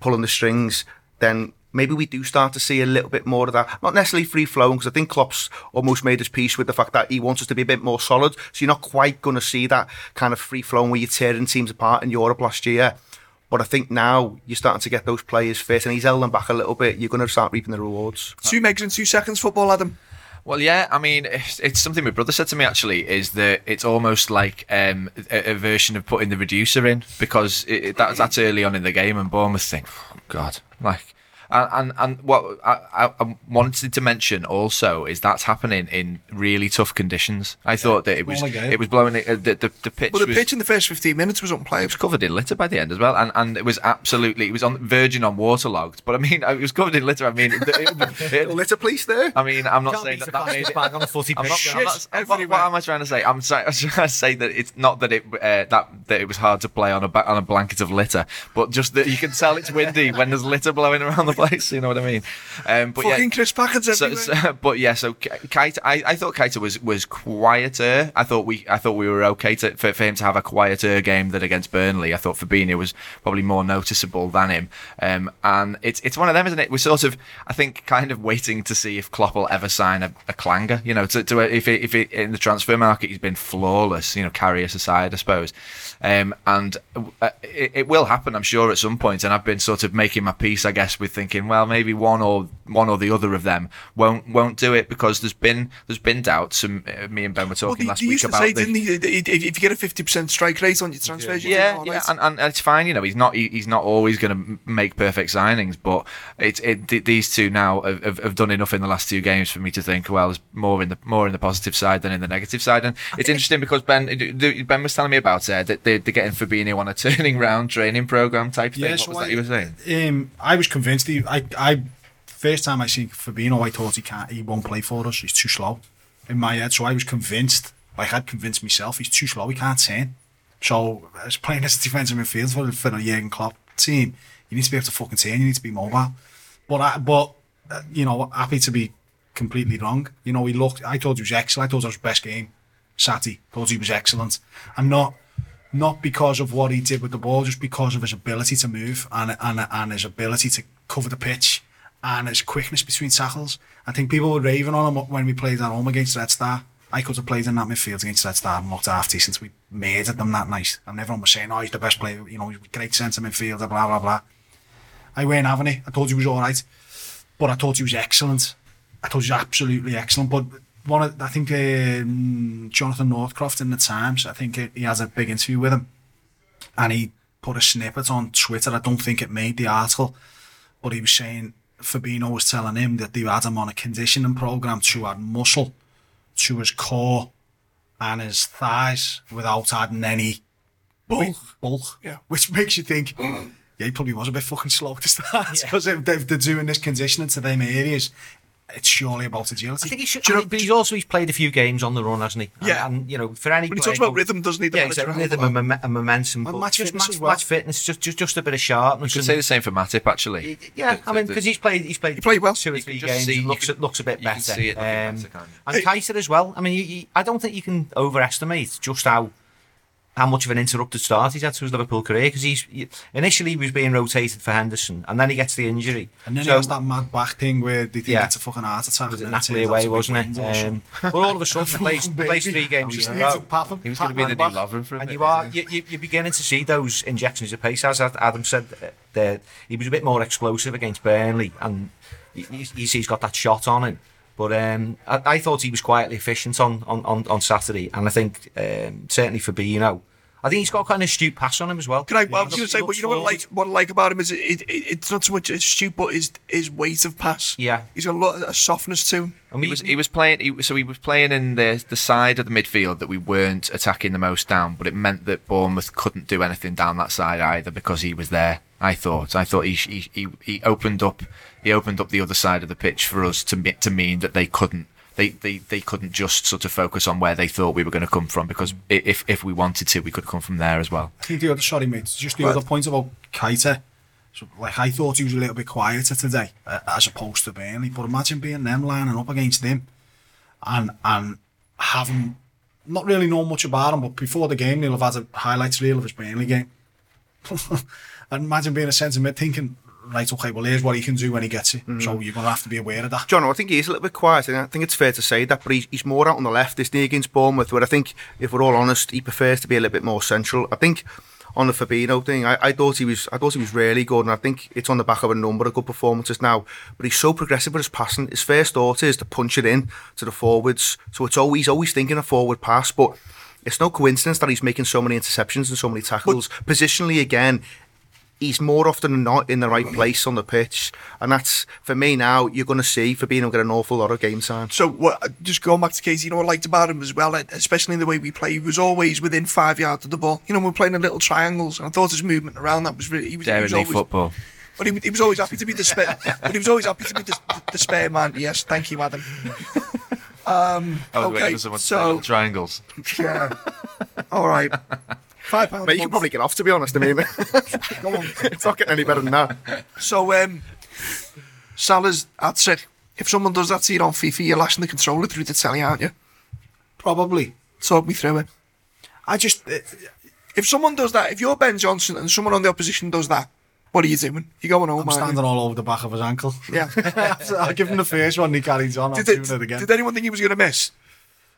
pulling the strings, then maybe we do start to see a little bit more of that. Not necessarily free flowing, because I think Klopp's almost made his peace with the fact that he wants us to be a bit more solid. So you're not quite going to see that kind of free flowing where you're tearing teams apart in Europe last year. But I think now you're starting to get those players fit, and he's held them back a little bit. You're going to start reaping the rewards. Two megs in two seconds football, Adam. Well, yeah, I mean, it's, it's, something my brother said to me actually. Is that it's almost like um, a, a, version of putting the reducer in because it, it, that, that's early on in the game, and Bournemouth think, oh, God, like and and, and what I, I, wanted to mention also is that's happening in really tough conditions. I thought that it was it was blowing uh, the, the the pitch. Well, the was, pitch in the first fifteen minutes was unplayable. It was covered in litter by the end as well, and and it was absolutely it was on verging on waterlogged. But I mean, *laughs* it was covered in litter. I mean, it, it, litter police there. I mean, I'm not saying that that made it bag on the footy. I'm not, I'm not, what, what, am I trying to say? *laughs* I'm, trying to say that it's not that it uh, that that it was hard to play on a on a blanket of litter, but just that you can tell it's windy when there's litter blowing around the place. You know what I mean? Um, but Fucking yeah, Chris Packers so, so, *laughs* but yeah, so Keita, I, I thought Keita was was quieter. I thought we I thought we were okay to, for, for him to have a quieter game than against Burnley. I thought Fabinho was probably more noticeable than him. Um, and it's it's one of them, isn't it? We're sort of I think kind of waiting to see if Klopp will ever sign a, a clanger. You know, to, to if it, if it, in the transfer market he's been flawless. You know, Karius aside, I suppose. Um, and uh, it, it, will happen, I'm sure, at some point. And I've been sort of making my peace, I guess, with thinking, well, maybe one or one or the other of them won't won't do it because there's been there's been doubts. And uh, me and Ben were talking well, last week about say, the, he, if you get a fifty percent strike rate on your transfers, yeah, yeah, yeah and, and, it's fine. You know, he's not he, he's not always going to make perfect signings, but it's it, these two now have, have, done enough in the last two games for me to think, well, there's more in the more in the positive side than in the negative side. And it's interesting because Ben Ben was telling me about it that they, they're getting Fabinho on a *laughs* turning round training program type thing. Yeah, so what was I, that you were saying? Um, I was convinced. He, I, I, first time I seen Fabinho, I thought he can't, he won't play for us. He's too slow in my head. So I was convinced. I had convinced myself he's too slow. He can't turn. So as playing as a defensive midfield for, for the Jurgen Klopp team, you need to be able to fucking turn. You need to be mobile. But I, but uh, you know, happy to be completely wrong. You know, he looked. I thought he was excellent. I thought it was his best game. Saturday. Thought he was excellent. I'm not not because of what he did with the ball, just because of his ability to move and, and, and his ability to cover the pitch and his quickness between tackles. I think people were raving on him when we played at home against Red Star. I could have played in that midfield against Red Star and looked half decent. We it them that night. And everyone was saying, oh, he's the best player, you know, great centre midfielder, blah, blah, blah. I weren't having it. I you he was all right. But I thought he was excellent. I thought he was absolutely excellent. But one of, I think um, Jonathan Northcroft in the Times, I think he has a big interview with him, and he put a snippet on Twitter. I don't think it made the article, but he was saying Fabinho was telling him that they had him on a conditioning program to add muscle to his core and his thighs without adding any bulk. bulk yeah. Which makes you think, mm. yeah, he probably was a bit fucking slow to start because yeah. *laughs* if they're doing this conditioning to them areas, it's surely about agility. I think he should. You know, but he's also he's played a few games on the run, hasn't he? Yeah, and, and you know, for any. But he talks about rhythm, doesn't he? Yeah, exactly. Rhythm and, mom- and momentum. And match just fitness match, well. match fitness, just just just a bit of sharpness. You could say the same for Matip, actually. Yeah, I mean, because he's played he's played, he played well. two or three games. See, looks can, looks a bit better. See it um, better, and Kaiser as well. I mean, you, you, I don't think you can overestimate just how how much of an interrupted start he's had to his Liverpool career because he's initially he was being rotated for Henderson and then he gets the injury. And then so, he has that mad back thing where they think yeah, it's a fucking heart attack was it Napoli away wasn't it? um, but all of a sudden *laughs* plays, plays three games in a row. He was going to be the new lover for and you are you, you, you're beginning to see those injections of pace. As Adam said uh, he was a bit more explosive against Burnley and you, you see he's got that shot on him but um, I, I, thought he was quietly efficient on, on, on, on Saturday, and I think um, certainly know, I think he's got kind of astute pass on him as well. Can I, well, I was going to say, but you know what I like, what I like about him is it, it, it, it's not so much his shoot, but his his weight of pass. Yeah. he's got a lot of softness to him. And He was he was playing he, so he was playing in the the side of the midfield that we weren't attacking the most down, but it meant that Bournemouth couldn't do anything down that side either because he was there. I thought I thought he he he, he opened up he opened up the other side of the pitch for us to to mean that they couldn't. They, they, they couldn't just sort of focus on where they thought we were going to come from because if if we wanted to, we could come from there as well. I think the other, sorry mate, just the other point about Keita. So, like I thought he was a little bit quieter today, uh, as opposed to Burnley. But imagine being them lining up against him, and and having not really know much about him, but before the game they'll have had a highlights reel of his Burnley game. *laughs* and imagine being a centre mid thinking, right, okay, well here's what he can do when he gets it. So mm. you're gonna have to be aware of that. John, I think he is a little bit quiet, and I think it's fair to say that, but he's, he's more out on the left, isn't he, against Bournemouth, where I think, if we're all honest, he prefers to be a little bit more central. I think on the Fabinho thing, I, I thought he was I thought he was really good, and I think it's on the back of a number of good performances now. But he's so progressive with his passing. His first thought is to punch it in to the forwards, so it's always always thinking a forward pass, but. It's no coincidence that he's making so many interceptions and so many tackles. Positionally, again, he's more often than not in the right place on the pitch, and that's for me now. You're going to see Fabinho get an awful lot of game time. So what, just going back to Casey, you know what I liked about him as well, especially in the way we play, he was always within five yards of the ball. You know, we we're playing in little triangles, and I thought his movement around that was really. He was, he Daring was always, football. But he, he was always happy to be the spare. but he was always happy to be the, the spare man. Yes, thank you, Adam. Um, *laughs* I was okay, waiting for someone to say so triangles. yeah. all right, five pounds. But a you can probably get off, to be honest. I mean, *laughs* Go on. it's not getting any better than that. So, um, Salah's hat trick. If someone does that to you on FIFA, you're lashing the controller through the telly, aren't you? Probably. Talk me through it. I just uh, If someone does that, if you're Ben Johnson and someone on the opposition does that, what are you doing? You're going home, I'm aren't you? standing all over the back of his ankle. Yeah. *laughs* I'll give him the first one. He carries on. I'm did, doing it again. did anyone think he was going to miss?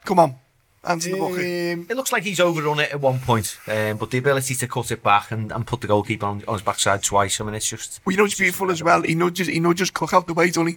Come on. Answer the bucket. Um, It looks like he's overrun it at one point, um, but the ability to cut it back and, and put the goalkeeper on, on his backside twice, I mean, it's just. Well, you know what's beautiful as well? He nudges, he nudges Cook out the way, doesn't he?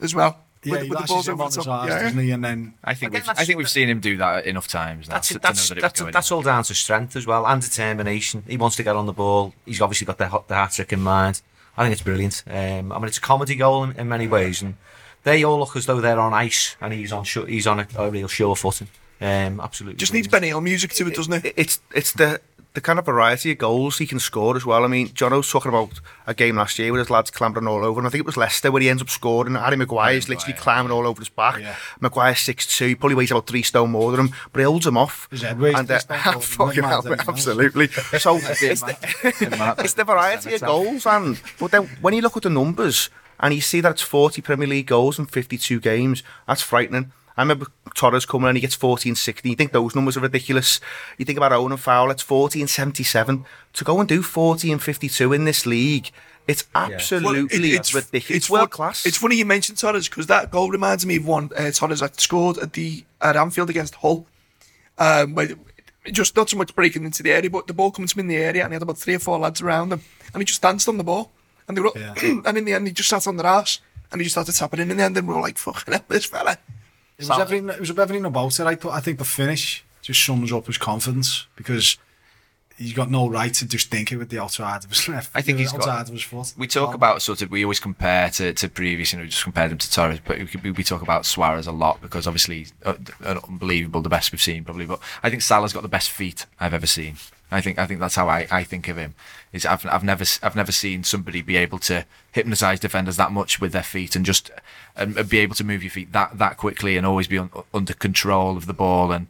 As well. yeah, with, he with the lashes balls him over on the his top. arse, Yeah, doesn't he? And then I think Again, we've, I think we've seen him do that enough times now That's to, to that's know that that's, that's all down to strength as well and determination. He wants to get on the ball. He's obviously got the hot- the hat trick in mind. I think it's brilliant. Um, I mean, it's a comedy goal in, in many ways, and they all look as though they're on ice, and he's on he's on a, a real sure footing. Um, absolutely, Just needs Benny Ben Hill music to it, doesn't it? It- It's it's the the kind of variety of goals he can score as well. I mean, John was talking about a game last year with his lads clambering all over, and I think it was Leicester where he ends up scoring. Harry Maguire's literally climbing all over his back. Yeah. Maguire's six two, probably weighs about three stone more than him, but he holds him off. His head weighs and, uh, stone more than him, fucking hell, doesn't absolutely. *laughs* So it's the, *laughs* it's the variety of goals, and but then when you look at the numbers and you see that it's 40 Premier League goals in 52 games, that's frightening. I remember Torres coming and he gets 40 and 60. You think those numbers are ridiculous. You think about Owen and Fowler, it's 40 and 77. To go and do 40 and 52 in this league, it's absolutely it- ridiculous. It's, fun- world class. It's funny you mentioned Torres because that goal reminds me of one uh, Torres that scored at the at Anfield against Hull. Um, where just not so much breaking into the area, but the ball comes to him in the area, and he had about three or four lads around him, and he just danced on the ball, and they were, Yeah. *clears throat* and in the end he just sat on their ass, and he just started tapping in and then end, we were like, "Fucking hell, this fella." It was everything. It was everything about it. I thought. I think the finish just sums up his confidence because he's got no right to just think it with the outside of his *laughs* left. I think he's got- of his foot. We talk about sort of we always compare to, to previous, you know, just compared him to Torres, but we, we talk about Suarez a lot because obviously uh, unbelievable, the best we've seen probably. But I think Salah's got the best feet I've ever seen. I think I think that's how I, I think of him. Is I've I've never I've never seen somebody be able to hypnotize defenders that much with their feet and just and, and be able to move your feet that that quickly and always be un, under control of the ball and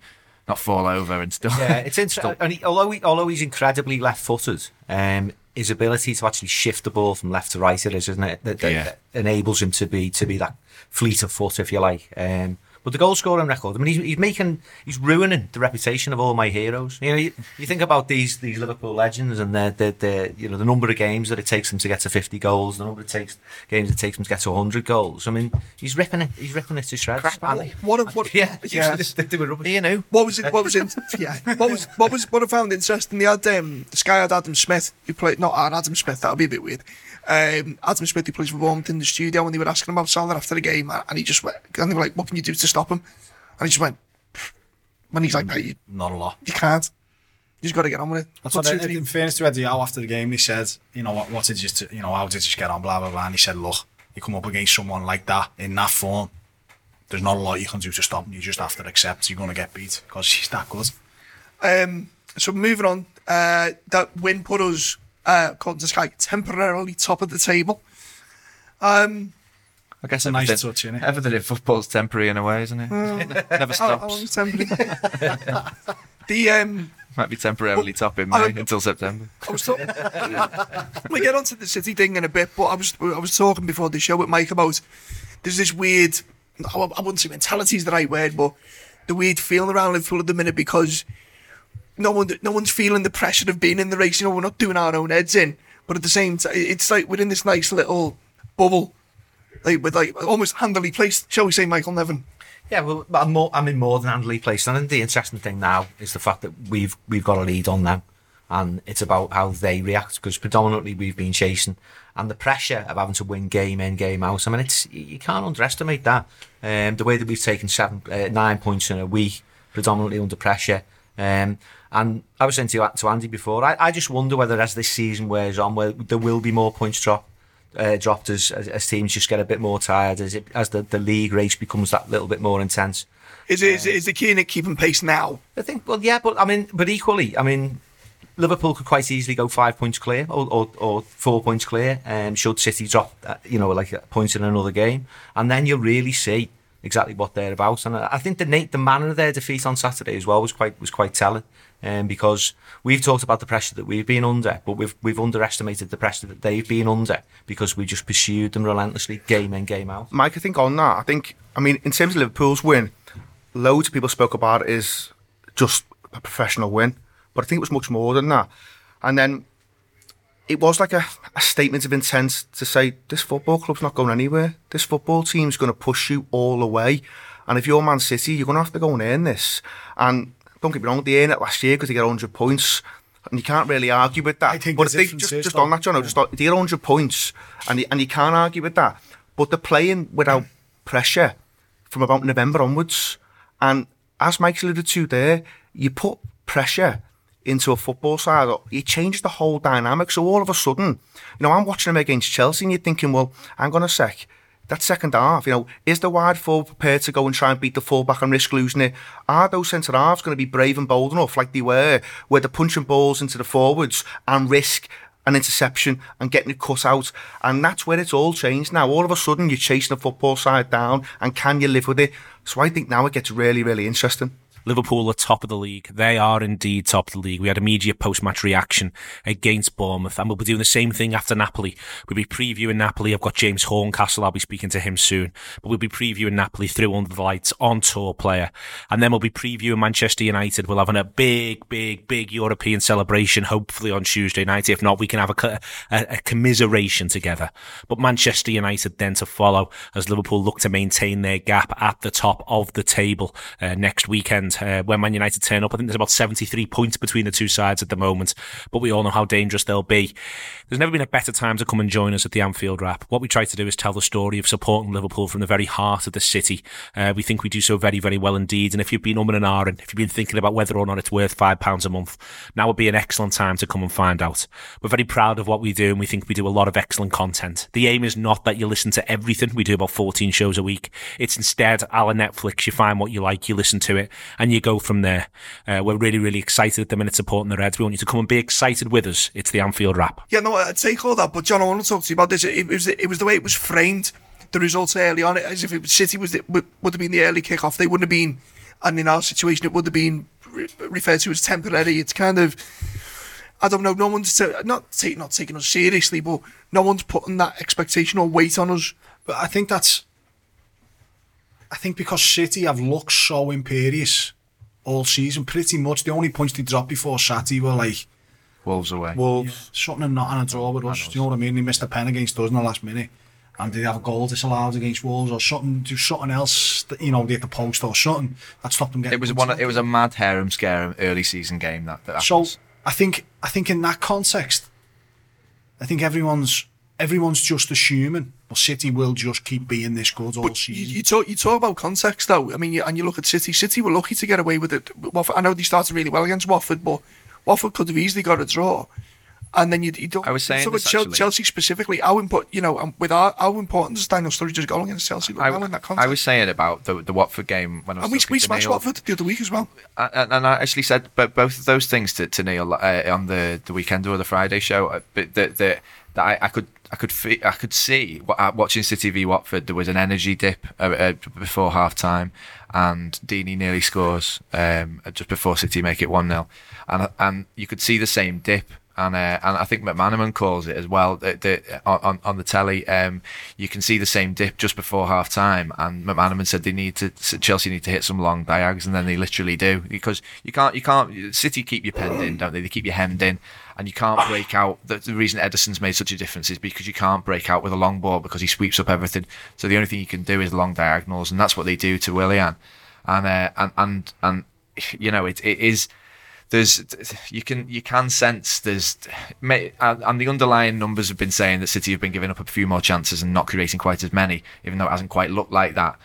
not fall over and stuff. Yeah, it's interesting. And he, although he, although he's incredibly left-footed, um, his ability to actually shift the ball from left to right it is, isn't it? That, that, Yeah. that enables him to be to be that fleet of foot, if you like. Um, but the goal scoring record, I mean, he's, he's making, he's ruining the reputation of all my heroes. You know, you, you think about these these Liverpool legends and the, the the you know the number of games that it takes them to get to fifty goals, the number of takes games it takes them to get to hundred goals. I mean, he's ripping it, he's ripping it to shreds. Crap, aren't? What? What? Yeah, *laughs* yeah. *laughs* they, they were rubbish. You know, What was it? What was it? *laughs* Yeah. What was what was what I found interesting? They had um, this guy had Adam Smith who played not Adam Smith. That would be a bit weird. Um, Adam Smith who plays for Bournemouth in the studio when they were asking about Salah after the game, and he just went. And they were like, "What can you do to stop him?" And he just went. When he's like, "Mate, you, Not a lot. you can't." You just got to get on with it. That's what I, City- in fairness to Eddie Howe after the game, he said, you know, what, what did you, you know, how did you get on, blah, blah, blah. And he said, look, you come up against someone like that in that form, there's not a lot you can do to stop him. You just have to accept you're going to get beat because *laughs* he's that good. Um, so moving on, uh, that win put us, uh, according to Sky, temporarily top of the table. Um, I guess a nice everything, touch, innit? everything in football's temporary in a way, isn't it? *laughs* Never how, how long stops. is temporary? *laughs* the um, Might be temporarily top in I- May until September. I was talking. *laughs* we get onto the city thing in a bit, but I was I was talking before the show with Mike about there's this weird. I wou- I wouldn't say mentality is the right word, but the weird feeling around Liverpool at the minute because no one no one's feeling the pressure of being in the race. You know, we're not doing our own heads in, but at the same time, it's like we're in this nice little bubble, like with like almost handily placed. Shall we say, Michael Nevin? Yeah, well, I'm, more, I'm in more than handily placed. And the interesting thing now is the fact that we've we've got a lead on them, and it's about how they react because predominantly we've been chasing, and the pressure of having to win game in game out. I mean, it's you can't underestimate that. Um, the way that we've taken seven, uh, nine points in a week, predominantly under pressure. Um, and I was saying to, to Andy before, I, I just wonder whether as this season wears on, where there will be more points drop uh, dropped as, as as teams just get a bit more tired as it as the, the league race becomes that little bit more intense. Is it, is, it, is the key in it keeping pace now? I think, well, yeah, but I mean, but equally, I mean, Liverpool could quite easily go five points clear or, or, or four points clear. Um, should City drop, uh, you know, like points in another game, and then you'll really see exactly what they're about. And I think the the manner of their defeat on Saturday as well was quite was quite telling. Um, because we've talked about the pressure that we've been under, but we've we've underestimated the pressure that they've been under because we just pursued them relentlessly, game in, game out. Mike, I think on that, I think, I mean, in terms of Liverpool's win, loads of people spoke about it as just a professional win, but I think it was much more than that. And then it was like a, a statement of intent to say this football club's not going anywhere. This football team's going to push you all the way. And if you're Man City, you're going to have to go and earn this. And don't get me wrong, they earned it last year because they get 100 points. And you can't really argue with that. I think but the I difference just, just on that, John, just like, they get 100 points and you, and you can't argue with that. But they're playing without pressure from about November onwards. And as Mike's alluded to there, you put pressure into a football side, it changes the whole dynamic. So all of a sudden, you know, I'm watching them against Chelsea and you're thinking, well, hang on a sec. That second half, you know, is the wide forward prepared to go and try and beat the fullback and risk losing it? Are those centre halves going to be brave and bold enough, like they were, where they're punching balls into the forwards and risk an interception and getting it cut out? And that's where it's all changed now. All of a sudden, you're chasing the football side down, and can you live with it? So I think now it gets really, really interesting. Liverpool are top of the league. They are indeed top of the league. We had immediate post-match reaction against Bournemouth, and we'll be doing the same thing after Napoli. We'll be previewing Napoli. I've got James Horncastle. I'll be speaking to him soon. But we'll be previewing Napoli through Under the Lights on tour player, and then we'll be previewing Manchester United. We'll have a big, big, big European celebration, hopefully on Tuesday night. If not, we can have a, a, a commiseration together. But Manchester United then to follow as Liverpool look to maintain their gap at the top of the table uh, next weekend uh, when Man United turn up. I think there's about 73 points between the two sides at the moment, but we all know how dangerous they'll be. There's never been a better time to come and join us at the Anfield Wrap. What we try to do is tell the story of supporting Liverpool from the very heart of the city. Uh, we think we do so very, very well indeed. And if you've been umming and ahhing, if you've been thinking about whether or not it's worth £5 a month, now would be an excellent time to come and find out. We're very proud of what we do and we think we do a lot of excellent content. The aim is not that you listen to everything. We do about 14 shows a week. It's instead, la Netflix, you find what you like, you listen to it, and you go from there. Uh, we're really, really excited at the minute supporting the Reds. We want you to come and be excited with us. It's the Anfield Wrap. Yeah, no, I take all that, but John, I want to talk to you about this. It, it was it was the way it was framed, the results early on, as if it was City was the, would, have been the early kick-off. They wouldn't have been, and in our situation, it would have been re- referred to as temporary. It's kind of, I don't know. No one's ta- not take, not taking us seriously, but no one's putting that expectation or weight on us. But I think that's. I think because City have looked so imperious all season, pretty much the only points they dropped before Saturday were like Wolves away. Wolves. something and not and a draw with us. Do you know what I mean? They missed a pen against us in the last minute. And did they have a goal disallowed against Wolves or something? Do something else that you know they hit the post or something that stopped them getting. it was points. one. It was a mad harem scare early season game that. that So. I think I think in that context, I think everyone's everyone's just assuming well City will just keep being this good all But season. you talk you talk about context though. I mean, you, and you look at City. City were lucky to get away with it. Watford, I know they started really well against Watford, but Watford could have easily got a draw. And then you, you don't. I was saying so this, with Chel- actually. Chelsea specifically. How important, you know, um, with our, how important does Daniel Sturridge's goal against Chelsea look I, now in that context? I was saying about the the Watford game when I was and we, we smashed Neil. Watford the other week as well. and, and I actually said but both of those things to, to Neil uh, on the, the weekend or the Friday show. uh, But that that that I, I could I could I could see watching City v Watford. There was an energy dip uh, uh, before half time, and Deeney nearly scores um, just before City make it one 0 and and you could see the same dip. And uh, and I think McManaman calls it as well. The, the, on on the telly, um, you can see the same dip just before half time. And McManaman said they need to Chelsea need to hit some long diags, and then they literally do because you can't you can't City keep you penned in, don't they? They keep you hemmed in, and you can't break out. The, the reason Ederson's made such a difference is because you can't break out with a long ball because he sweeps up everything. So the only thing you can do is long diagonals, and that's what they do to Willian. And uh, and and and you know it it is there's you can you can sense there's and and the underlying numbers have been saying that City have been giving up a few more chances and not creating quite as many, even though it hasn't quite looked like that.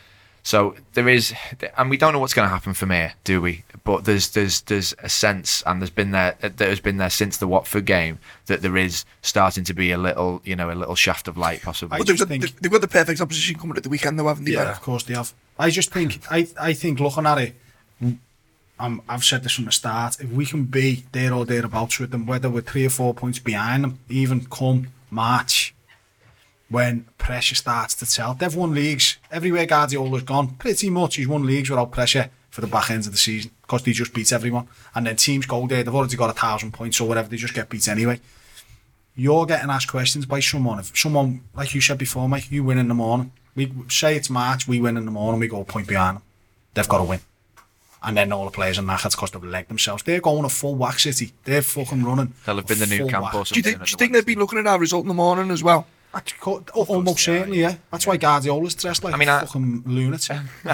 So there is, and we don't know what's going to happen from here, do we? But there's there's there's a sense, and there's been there there has been there since the Watford game that there is starting to be a little you know a little shaft of light possibly. But they've, just got- think- they've got the perfect opposition coming at the weekend, though, haven't they? Yeah, Ben? of course they have. I just think I I think looking at it, um, I've said this from the start. If we can be there or thereabouts with them, whether we're three or four points behind them, even come March, when pressure starts to tell. They've won leagues everywhere. Guardiola's gone pretty much. He's won leagues without pressure for the back end of the season because they just beat everyone. And then teams go there. They've already got a thousand points or whatever. They just get beat anyway. You're getting asked questions by someone. If someone, like you said before, Mike, you win in the morning. We say it's March, we win in the morning, we go a point behind them. They've got to win. And then all the players are knackered because they've legged themselves. They're going a full whack city. They're fucking running. They'll have been the Nou Camp whack. or Do you something. think, do you think they've Wednesday. been looking at our result in the morning as well? I Almost certainly, yeah. That's why Guardiola's dressed like I mean, a I- fucking lunatic. *laughs*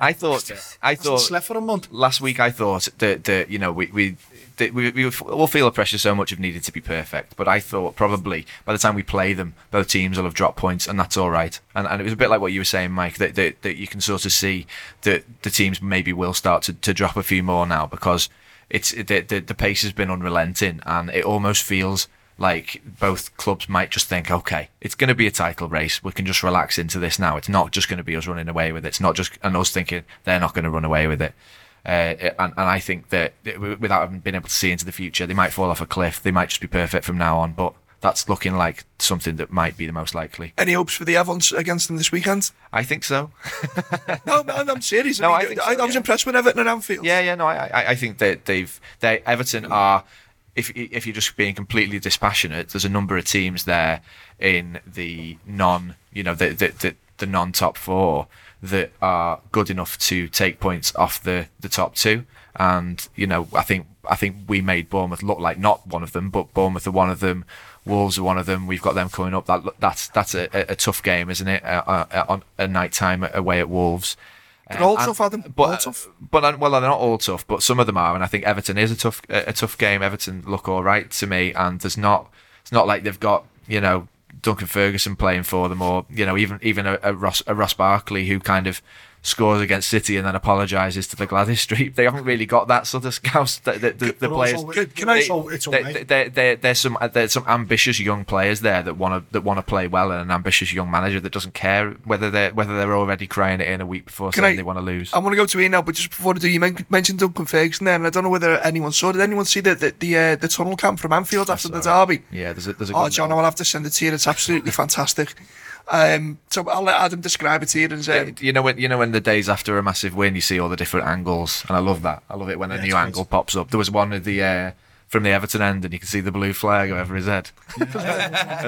I thought I thought slept for a month. last week I thought that, that you know we we that we we all feel the pressure so much of needing to be perfect, but I thought probably by the time we play them, both teams will have dropped points, and that's all right. And and it was a bit like what you were saying, Mike, that that, that you can sort of see that the teams maybe will start to, to drop a few more now because it's the, the the pace has been unrelenting, and it almost feels like both clubs might just think, okay, it's going to be a title race. We can just relax into this now. It's not just going to be us running away with it. It's not just and us thinking they're not going to run away with it. Uh, and, and I think that without having been able to see into the future, they might fall off a cliff. They might just be perfect from now on. But that's looking like something that might be the most likely. Any hopes for the Evans against them this weekend? I think so. *laughs* No, no, I'm serious. No, I, I mean, I, so, I was yeah. impressed with Everton and Anfield. Yeah, yeah, no, I, I, I think that they've, they, Everton are, if if you're just being completely dispassionate, there's a number of teams there in the non, you know, the the, the, the non top four that are good enough to take points off the the top two, and you know, I think I think we made Bournemouth look like not one of them, but Bournemouth are one of them. Wolves are one of them. We've got them coming up. That that's that's a, a, tough game, isn't it? Uh, uh, on a night time away at Wolves. They're all Uh, tough, Adam. But, All tough. but well, they're not all tough, but some of them are, and I think Everton is a tough a, a tough game. Everton look all right to me, and there's not it's not like they've got you know Duncan Ferguson playing for them, or you know even even a, a Ross a Ross Barkley who kind of scores against City and then apologises to the Gwladys Street. They haven't really got that sort of scouse. The, the, the, the players. also, Can- can I- it's all- it's all They- they- they- there's some there's some ambitious young players there that want to that want to play well, and an ambitious young manager that doesn't care whether they are whether they're already crying it in a week before Can saying I- they want to lose. I want to go to Ian now, but just before I do, you men- mentioned Duncan Ferguson there, and I don't know whether anyone saw. Did anyone see the the the, uh, the tunnel camp from Anfield after the derby? Yeah, there's a there's a Oh, John, I'll have to send it to you. It's absolutely *laughs* fantastic. Um, so I'll let Adam describe it to you and say, you know when you know when the days after a massive win you see all the different angles and I love that I love it when a Yeah, new it's great. angle pops up there was one of the uh, from the Everton end and you can see the blue flag over his head *laughs* and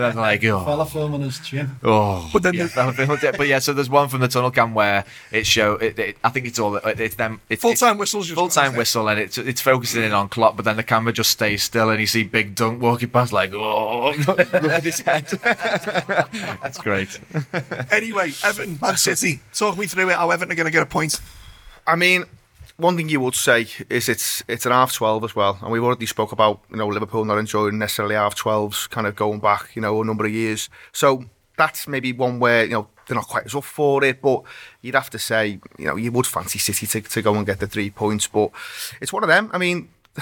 I'm like oh, Fella filming his chin. oh. But then yeah, the- that was it. but yeah so there's one from the tunnel cam where it show it, it, I think it's all it's them it's full time whistles. full time whistle and it's it's focusing in on Klopp but then the camera just stays still and you see Big Dunk walking past like oh *laughs* look at his head *laughs* that's great Anyway, Everton, Man City. Talk me through it. How Everton are going to get a point? I mean, one thing you would say is it's it's an half twelve as well, and we've already spoke about you know Liverpool not enjoying necessarily half twelves, kind of going back you know a number of years. So that's maybe one where you know they're not quite as up for it, but you'd have to say you know you would fancy City to, to go and get the three points, but it's one of them. I mean. *sighs*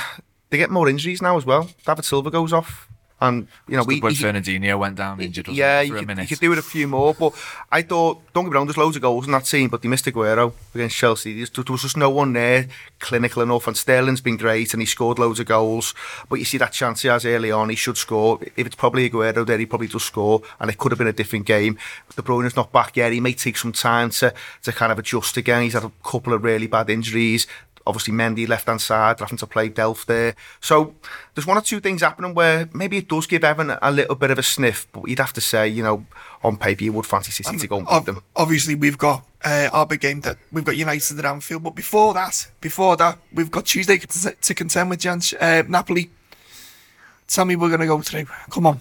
they get more injuries now as well. David Silva goes off. And you know, we, when he- Fernandinho went down injured, yeah, you could, you could do with a few more. But I thought, don't get me wrong, there's loads of goals in that team, but they missed Aguero against Chelsea. There's- There was just no one there clinical enough. And Sterling's been great, and he scored loads of goals. But you see that chance he has early on, he should score. If it's probably Aguero there, he probably does score, and it could have been a different game. De Bruyne's not back yet. He may take some time to to kind of adjust again. He's had a couple of really bad injuries. Obviously, Mendy left hand side, having to play Delph there. So there's one or two things happening where maybe it does give Evan a little bit of a sniff, but you'd have to say, you know, on paper you would fancy City to go and beat them. obviously, we've got uh, our big game that we've got United at Anfield, but before that, before that, we've got Tuesday to, to contend with Jan, uh, Napoli. Tell me we're going to go through. Come on.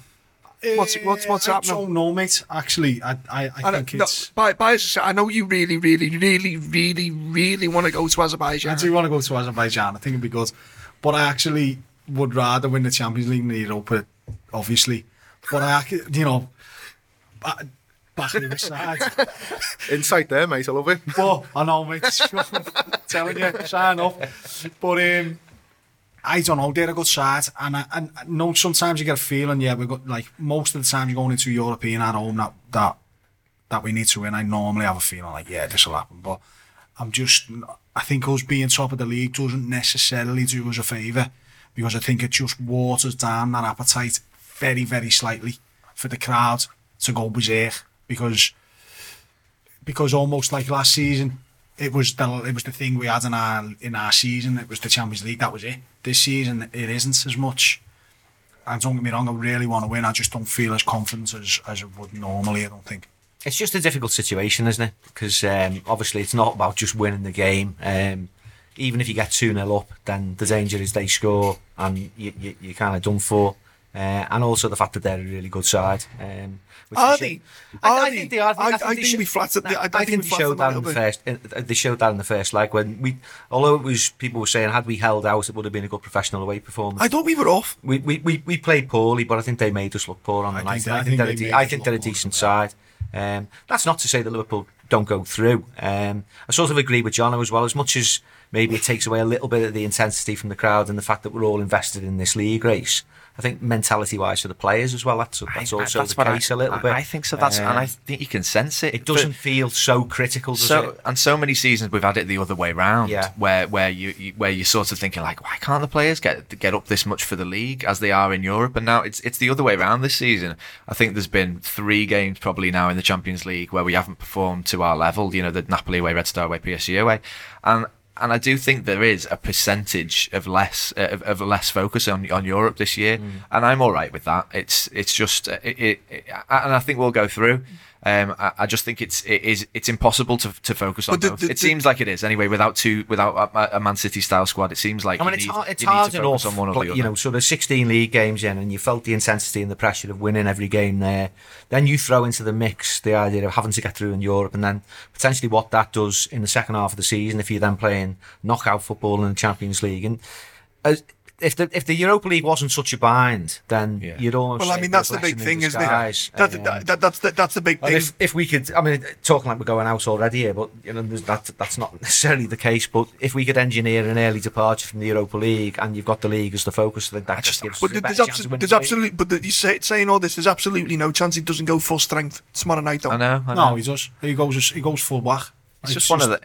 What's what's what's I happening? I don't know, mate. Actually, I I, I think no, it's. By, by, I know you really, really, really, really, really want to go to Azerbaijan. I do want to go to Azerbaijan. I think it'd be good, but I actually would rather win the Champions League than the Europa, obviously. But I, you know, back in the side. *laughs* Inside there, mate. I love it. But I know, mate. *laughs* telling you, sign off. But um, I don't know. They're a good side, and I, and I know sometimes you get a feeling. Yeah, we've got like most of the time you're going into European at home that that that we need to win. I normally have a feeling like yeah, this will happen, but I'm just. I think us being top of the league doesn't necessarily do us a favour because I think it just waters down that appetite very, very slightly for the crowd to go berserk because because almost like last season, it was the it was the thing we had in our in our season. It was the Champions League. That was it. This season, it isn't as much. And don't get me wrong, I really want to win. I just don't feel as confident as as I would normally. I don't think. It's just a difficult situation, isn't it? Because um, obviously it's not about just winning the game. Um, even if you get 2 0 up, then the danger is they score and you, you, you're kind of done for. Uh, and also the fact that they're a really good side. Um, Are they? I, I think they are. I- think we flattered I- think think we they showed that in the first. uh, They showed that in the first leg when we, although it was people were saying had we held out, it would have been a good professional away performance. I thought we were off. We, we, we, we played poorly, but I think they made us look poor on the night. they- I think, they're, they a de- I think they're a decent side. Um, that's not to say that Liverpool don't go through. Um, I sort of agree with Jono as well. As much as maybe it takes away a little bit of the intensity from the crowd and the fact that we're all invested in this league race. I think mentality-wise for the players as well, that's that's I- also the what case I, a little bit. I think so. That's and Um, I think you can sense it. it doesn't feel so critical, so it? and so many seasons we've had it the other way round Yeah. where where you, you where you're sort of thinking like why can't the players get get up this much for the league as they are in Europe and now it's it's the other way around this season I think there's been three games probably now in the Champions League where we haven't performed to our level you know the Napoli away Red Star away PSG away and and I do think there is a percentage of less uh, of, of less focus on on Europe this year, Mm. and I'm all right with that. It's it's just uh, it, it, it and I think we'll go through. Um, I, I just think it's it is it's impossible to to focus on the- both. the- it the- seems like it is anyway. Without two, without a, a Man City style squad, it seems like I mean, you it's need, hard, it's hard enough, on one or the you know, sort of 16 league games in, and you felt the intensity and the pressure of winning every game there. Then you throw into the mix the idea of having to get through in Europe, and then potentially what that does in the second half of the season if you're then playing knockout football in the Champions League. And as, if the if the Europa League wasn't such a bind, then Yeah. you'd almost Well, I mean, that's the big thing, isn't disguise. it? That, Um, that, that, that's the, that's the big and thing. if, if we could, I mean, talking like we're going out already here, but you know, that that's not *laughs* necessarily the case. But if we could engineer an early departure from the Europa League, and you've got the league as the focus, then that just gives But us a there's, chance abso- of there's the league. absolutely, but the, you say, saying all this, there's absolutely no chance he doesn't go full strength tomorrow night. Though I know. I know. No, he does. He goes. He goes full back. it's just one of the.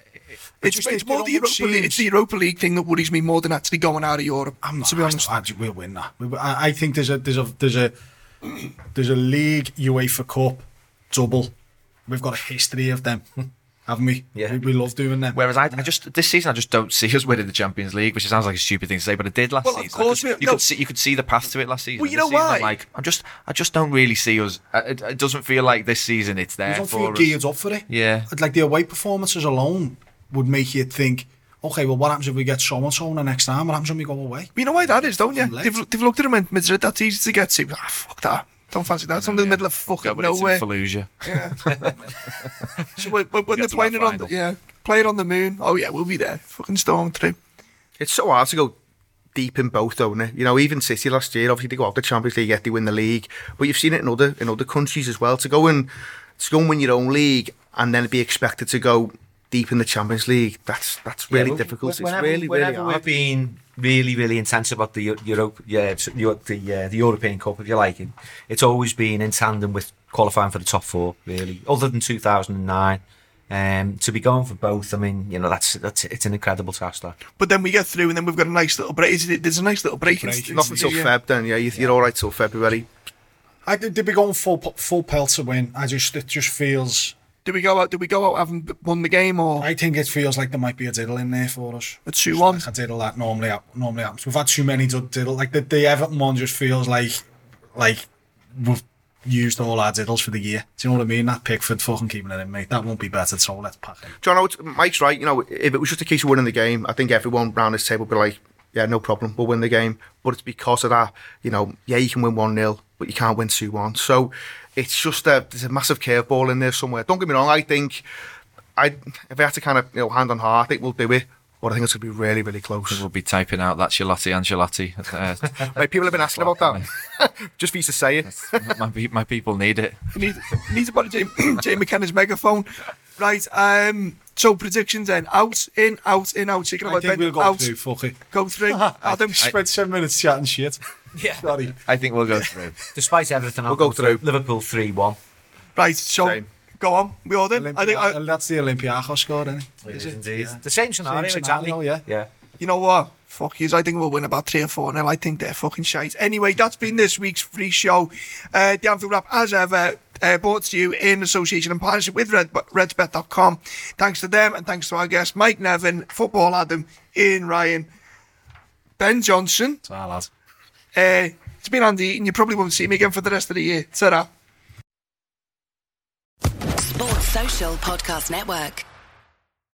It's, just- it's more the Europa League, it's the Europa League thing that worries me more than actually going out of Europe. I'm not, to be honest. I, I, we'll win that. We- I, I think there's a there's a there's a *clears throat* there's a league UEFA Cup double. We've got a history of them, *laughs* haven't we? Yeah. we, we love doing them. Whereas I, I just this season I just don't see *laughs* us winning the Champions League, which sounds like a stupid thing to say, but it did last Well, of season. course I we- you no. could see you could see the path to it last season. Well, you This know season, why? I'm like I'm just I just don't really see us. uh, It, it doesn't feel like this season it's we there don't for feel us. geared up for it. Yeah. like the away performances alone would make you think, okay, well, what happens if we get so and so the next time? What happens when we go away? You know why that is, don't you? Fucking They've, they've looked at him in Madrid, that's easy to get to. Ah, fuck that. Don't fancy that. It's in the middle of Yeah, fucking but it's in nowhere. Fallujah. *laughs* So when, when, when they're playing it on, the, yeah, play it on the moon. Oh yeah, we'll be there. Fucking storm through. It's so hard to go deep in both, though, isn't it? You know, even City last year, obviously they go out the Champions League, yet they win the league. But you've seen it in other in other countries as well. To go and to go and win your own league and then be expected to go deep in the Champions League, that's that's really Yeah, difficult. It's Whenever, really, really whenever we've been really, really intense about the Europe, yeah, the the, uh, the European Cup, if you like, it, it's always been in tandem with qualifying for the top four, really. Other than 2009, um, to be going for both, I mean, you know, that's that's it's an incredible task. That But then we get through, and then we've got a nice little break. Is it- There's a nice little break. in- Break. Not until yeah. Feb, then, yeah, you- you're all right till February. I did, did be going full full pelt to win. I just it just feels. Did we go out? Did we go out having won the game or I think it feels like there might be a diddle in there for us. a two-one? Like a diddle that normally hap- normally happens. We've had too many diddle. Like the, the Everton one just feels like like we've used all our diddles for the year. Do you know what I mean? That Pickford fucking keeping it in, mate. That won't be better. So let's pack it. John, I Mike's right. You know, if it was just a case of winning the game, I think everyone round this table would be like, yeah, no problem, we'll win the game. But it's because of that, you know, yeah, you can win 1 0, but you can't win 2 1. So it's just a, there's a massive curveball in there somewhere. Don't get me wrong, I think, I if I had to kind of, you know, hand on heart, I think we'll do it. But I think it's going to be really, really close. We'll be typing out that's your Lottie Angelotti. *laughs* Uh, Like, people have been asking about that. *laughs* just for you to say it. my, my people need it. You need, you need to buy Jay, *coughs* Jay McKenna's megaphone. Right, um, so predictions then. Out, in, out, in, out. Chicken I about think Ben. we'll go out, through. Fuck it. go through. *laughs* Adam, Spent seven minutes chatting shit. *laughs* yeah, Sorry. I think we'll go through. *laughs* despite everything, We'll go through. Liverpool three one. right, so Same. go on. We all did. I think, I, that's the Olympiacos score, isn't it? Is indeed the same scenario, Same exactly. scenario, yeah. yeah. you know what? Fuck yous. I think we'll win about three or four now. I think they're fucking shite. Anyway, that's been this week's free show. Uh, the Anfield Wrap, as ever, uh, brought to you in association and partnership with Red, RedsBet.com. Thanks to them and thanks to our guests, Mike Nevin, Football Adam, Ian Ryan, Ben Johnson. So, lads. Uh, it's been Andy, and you probably won't see me again for the rest of the year. ta Sports Social Podcast Network.